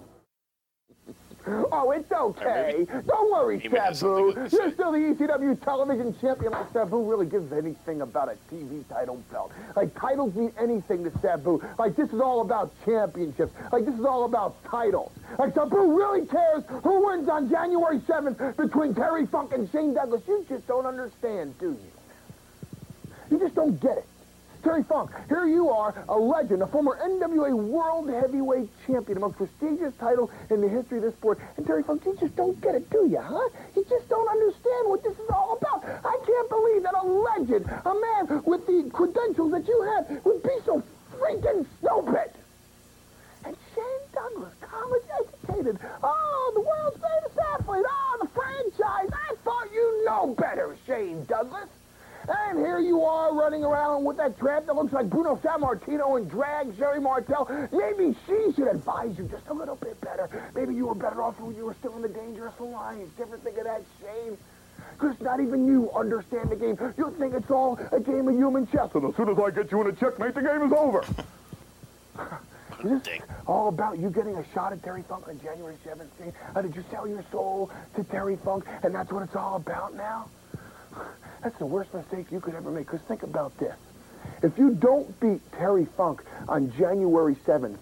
Oh, it's okay. Don't worry, Maybe Sabu. something good to You're say. still the ECW television champion. Like Sabu really gives anything about a TV title belt. Like titles mean anything to Sabu. Like this is all about championships. Like this is all about titles. Like Sabu really cares who wins on January 7th between Terry Funk and Shane Douglas. You just don't understand, do you? You just don't get it. Terry Funk, here you are, a legend, a former NWA World Heavyweight Champion, the most prestigious title in the history of this sport. And Terry Funk, you just don't get it, do you, huh? You just don't understand what this is all about. I can't believe that a legend, a man with the credentials that you have, would be so freaking stupid. And Shane Douglas, college educated. Oh, the world's greatest athlete. Oh, the franchise. I thought you know better, Shane Douglas. And here you are running around with that tramp that looks like Bruno Sammartino and drag Sherri Martel. Maybe she should advise you just a little bit better. Maybe you were better off when you were still in the Dangerous Alliance. Ever think of that, Shane? Because not even you understand the game. You think it's all a game of human chess. And as soon as I get you in a checkmate, the game is over. Is this all about you getting a shot at Terry Funk on January 17th? Uh, did you sell your soul to Terry Funk, and that's what it's all about now? That's the worst mistake you could ever make. Because think about this. If you don't beat Terry Funk on January 7th,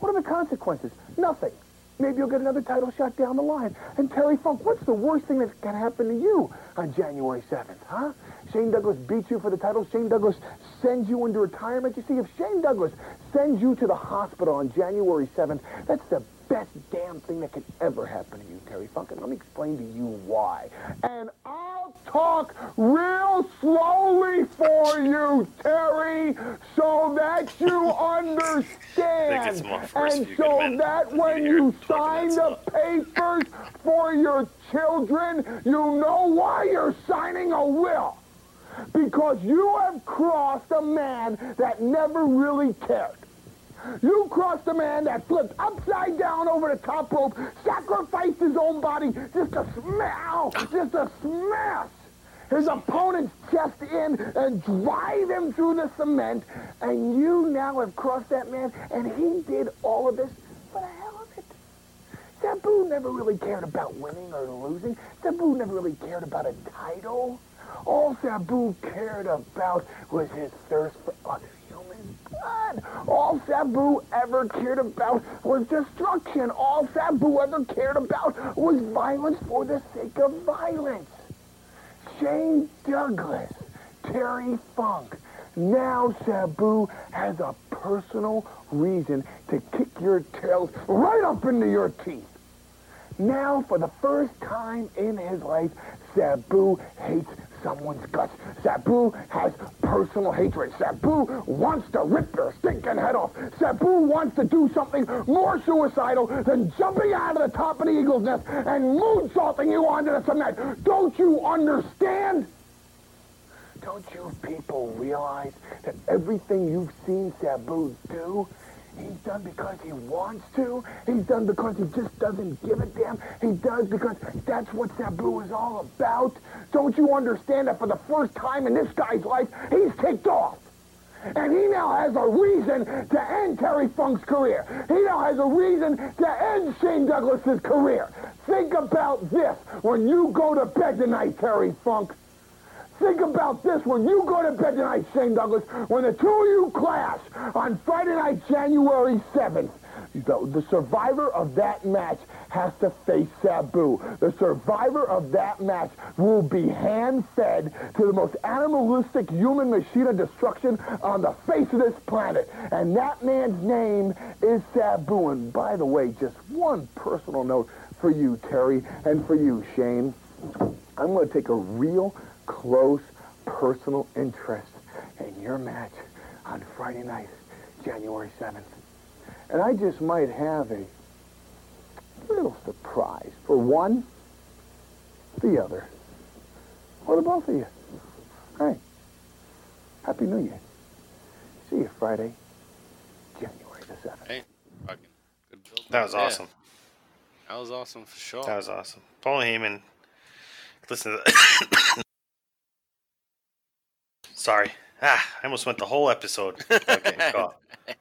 what are the consequences? Nothing. Maybe you'll get another title shot down the line. And Terry Funk, what's the worst thing that can happen to you on January 7th, huh? Shane Douglas beats you for the title. Shane Douglas sends you into retirement. You see, if Shane Douglas sends you to the hospital on January 7th, that's the best damn thing that could ever happen to you, Terry Funk. And let me explain to you why. And I'll talk real slowly for you, Terry, so that you understand. it's more first and so that when you sign the papers for your children, you know why you're signing a will. Because you have crossed a man that never really cared. You crossed a man that flipped upside down over the top rope, sacrificed his own body just to smash, just to smash his opponent's chest in and drive him through the cement. And you now have crossed that man, and he did all of this for the hell of it. Sabu never really cared about winning or losing. Sabu never really cared about a title. All Sabu cared about was his thirst for other All Sabu ever cared about was destruction. All Sabu ever cared about was violence for the sake of violence. Shane Douglas, Terry Funk. Now Sabu has a personal reason to kick your tails right up into your teeth. Now, for the first time in his life, Sabu hates someone's guts. Sabu has personal hatred. Sabu wants to rip their stinking head off. Sabu wants to do something more suicidal than jumping out of the top of the eagle's nest and moonsaulting you onto the cement. Don't you understand? Don't you people realize that everything you've seen Sabu do, he's done because he wants to? He's done because he just doesn't give a damn? He does because that's what Sabu is all about? Don't you understand that for the first time in this guy's life, he's kicked off? And he now has a reason to end Terry Funk's career. He now has a reason to end Shane Douglas's career. Think about this when you go to bed tonight, Terry Funk. Think about this when you go to bed tonight, Shane Douglas, when the two of you clash on Friday night, January 7th. The, the survivor of that match has to face Sabu. The survivor of that match will be hand-fed to the most animalistic human machine of destruction on the face of this planet. And that man's name is Sabu. And by the way, just one personal note for you, Terry, and for you, Shane. I'm going to take a real close personal interest in your match on Friday night, January 7th. And I just might have a little surprise for one, the other, or the both of you. All right. Happy New Year. See you Friday, January the 7th. Hey, fucking good build. That was Yeah, awesome. That was awesome for sure. That was awesome. Paul Heyman. Listen to that. Sorry. Ah, I almost went the whole episode. caught.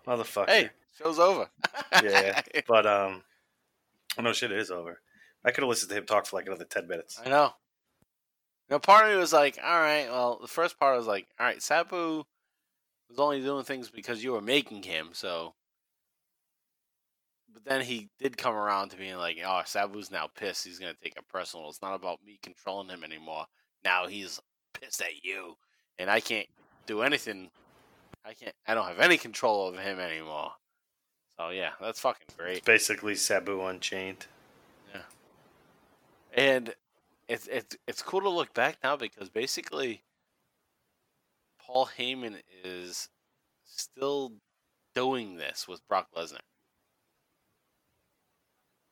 Motherfucker. Hey, show's over. yeah. But um, oh, no shit, it is over. I could have listened to him talk for like another ten minutes. I know. You know, part of me was like, all right, well, the first part was like, all right, Sabu was only doing things because you were making him, so. But then he did come around to being like, oh, Sabu's now pissed. He's going to take it personal. It's not about me controlling him anymore. Now he's pissed at you. And I can't do anything. I can't, I don't have any control over him anymore. So, yeah, that's fucking great. Basically, Sabu Unchained. Yeah, and it's it's it's cool to look back now because basically Paul Heyman is still doing this with Brock Lesnar.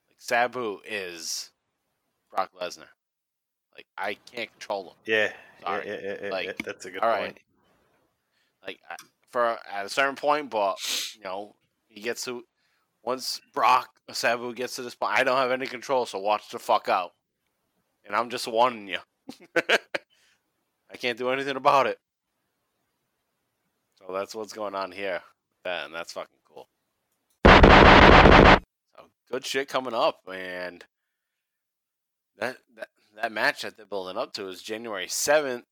Like Sabu is Brock Lesnar. Like I can't control them. Yeah, yeah, yeah, yeah, yeah, Like, yeah, that's a good all point. right. Like for at a certain point, but you know he gets to once Brock Sabu gets to this point, I don't have any control, so watch the fuck out. And I'm just warning you. I can't do anything about it. So that's what's going on here. And that's fucking cool. So good shit coming up, and that that that match that they're building up to is January seventh,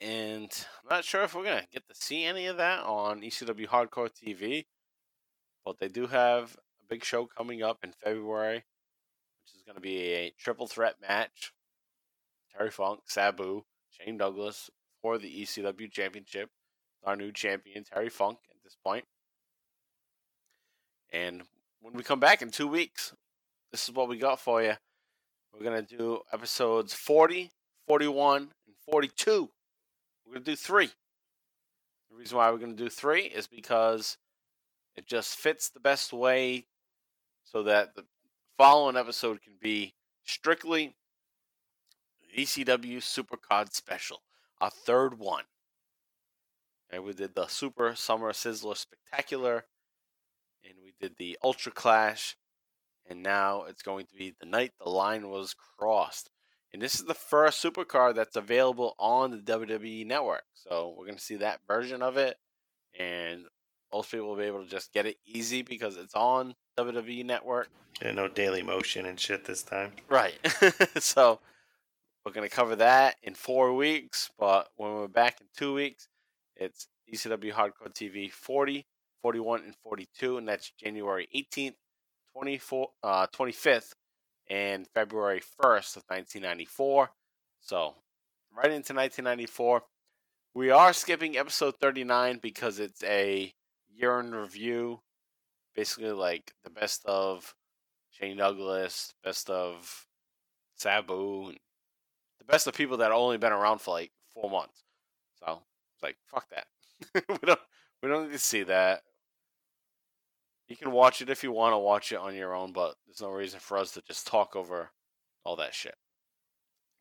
and I'm not sure if we're gonna get to see any of that on ECW Hardcore TV, but they do have a big show coming up in February, which is gonna be a triple threat match: Terry Funk, Sabu, Shane Douglas, for the ECW Championship. Our new champion, Terry Funk, at this point. And when we come back in two weeks, this is what we got for you. We're going to do episodes 40, 41, and 42. We're going to do three. The reason why we're going to do three is because it just fits the best way so that the following episode can be strictly ECW Supercard Special, our third one. And we did the Super Summer Sizzler Spectacular, and we did the Ultra Clash, and now it's going to be the night the line was crossed. And this is the first supercard that's available on the WWE network. So we're going to see that version of it. And most people will be able to just get it easy because it's on WWE network. And no Daily Motion and shit this time. Right. so we're going to cover that in four weeks. But when we're back in two weeks, it's ECW Hardcore TV 40, 41, and 42. And that's January 18th, 24, uh, 25th, and February 1st of 1994. So right into 1994. We are skipping episode 39 because it's a year in review. Basically, like the best of Shane Douglas, best of Sabu, the best of people that only been around for like four months. So it's like fuck that. we don't we don't need to see that. You can watch it if you want to watch it on your own, but there's no reason for us to just talk over all that shit.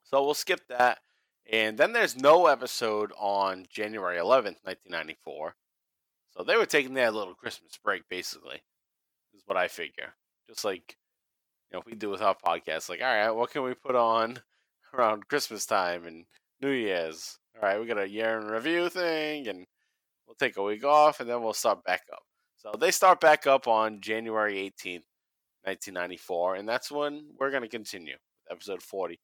So we'll skip that. And then there's no episode on January 11th, 1994. So they were taking their little Christmas break, basically, is what I figure. Just like, you know, we do with our podcast. Like, all right, what can we put on around Christmas time and New Year's? All right, we got a year in review thing, and we'll take a week off, and then we'll start back up. So they start back up on January 18th, 1994, and that's when we're going to continue with episode 40.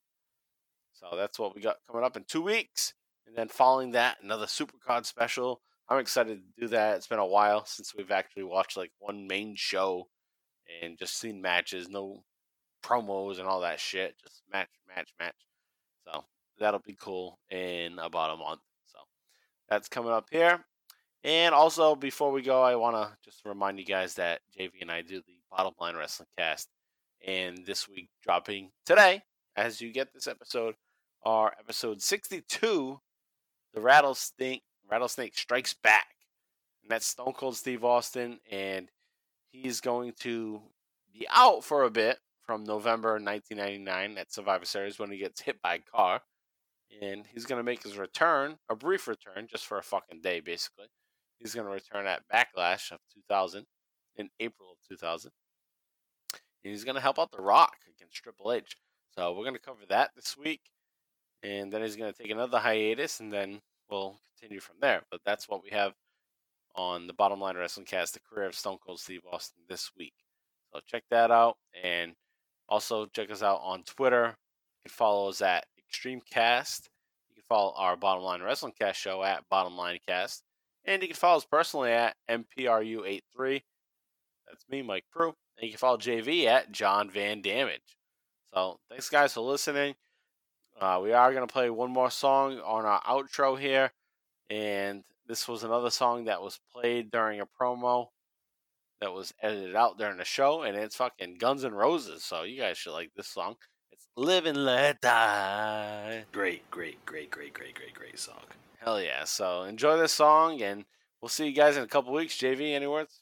So that's what we got coming up in two weeks. And then following that, another Supercard special. I'm excited to do that. It's been a while since we've actually watched like one main show and just seen matches, no promos and all that shit. Just match, match, match. So that'll be cool in about a month. So that's coming up here. And also, before we go, I want to just remind you guys that JV and I do the Bottom Line Wrestling Cast. And this week, dropping today, as you get this episode, are episode 62 The Rattlesnake, Rattlesnake Strikes Back. And that's Stone Cold Steve Austin. And he's going to be out for a bit from November 1999 at Survivor Series when he gets hit by a car. And he's going to make his return, a brief return, just for a fucking day, basically. He's going to return at Backlash of 2000 in April of 2000. And he's going to help out The Rock against Triple H. So we're going to cover that this week. And then he's going to take another hiatus, and then we'll continue from there. But that's what we have on the Bottom Line Wrestling Cast, the career of Stone Cold Steve Austin this week. So check that out. And also check us out on Twitter. You can follow us at Extreme Cast. You can follow our Bottom Line Wrestling Cast show at Bottom Line Cast. And you can follow us personally at MPRU83. That's me, Mike Pru. And you can follow JV at John Van Damage. So thanks, guys, for listening. Uh, we are going to play one more song on our outro here. And this was another song that was played during a promo that was edited out during the show. And it's fucking Guns N' Roses. So you guys should like this song. It's Live and Let Die. Great, great, great, great, great, great, great song. Hell yeah. So enjoy this song. And we'll see you guys in a couple weeks. JV, any words?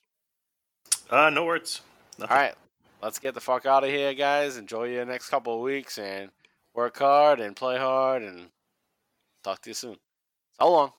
Uh, no words. Nothing. All right. Let's get the fuck out of here, guys. Enjoy your next couple of weeks and work hard and play hard and talk to you soon. So long.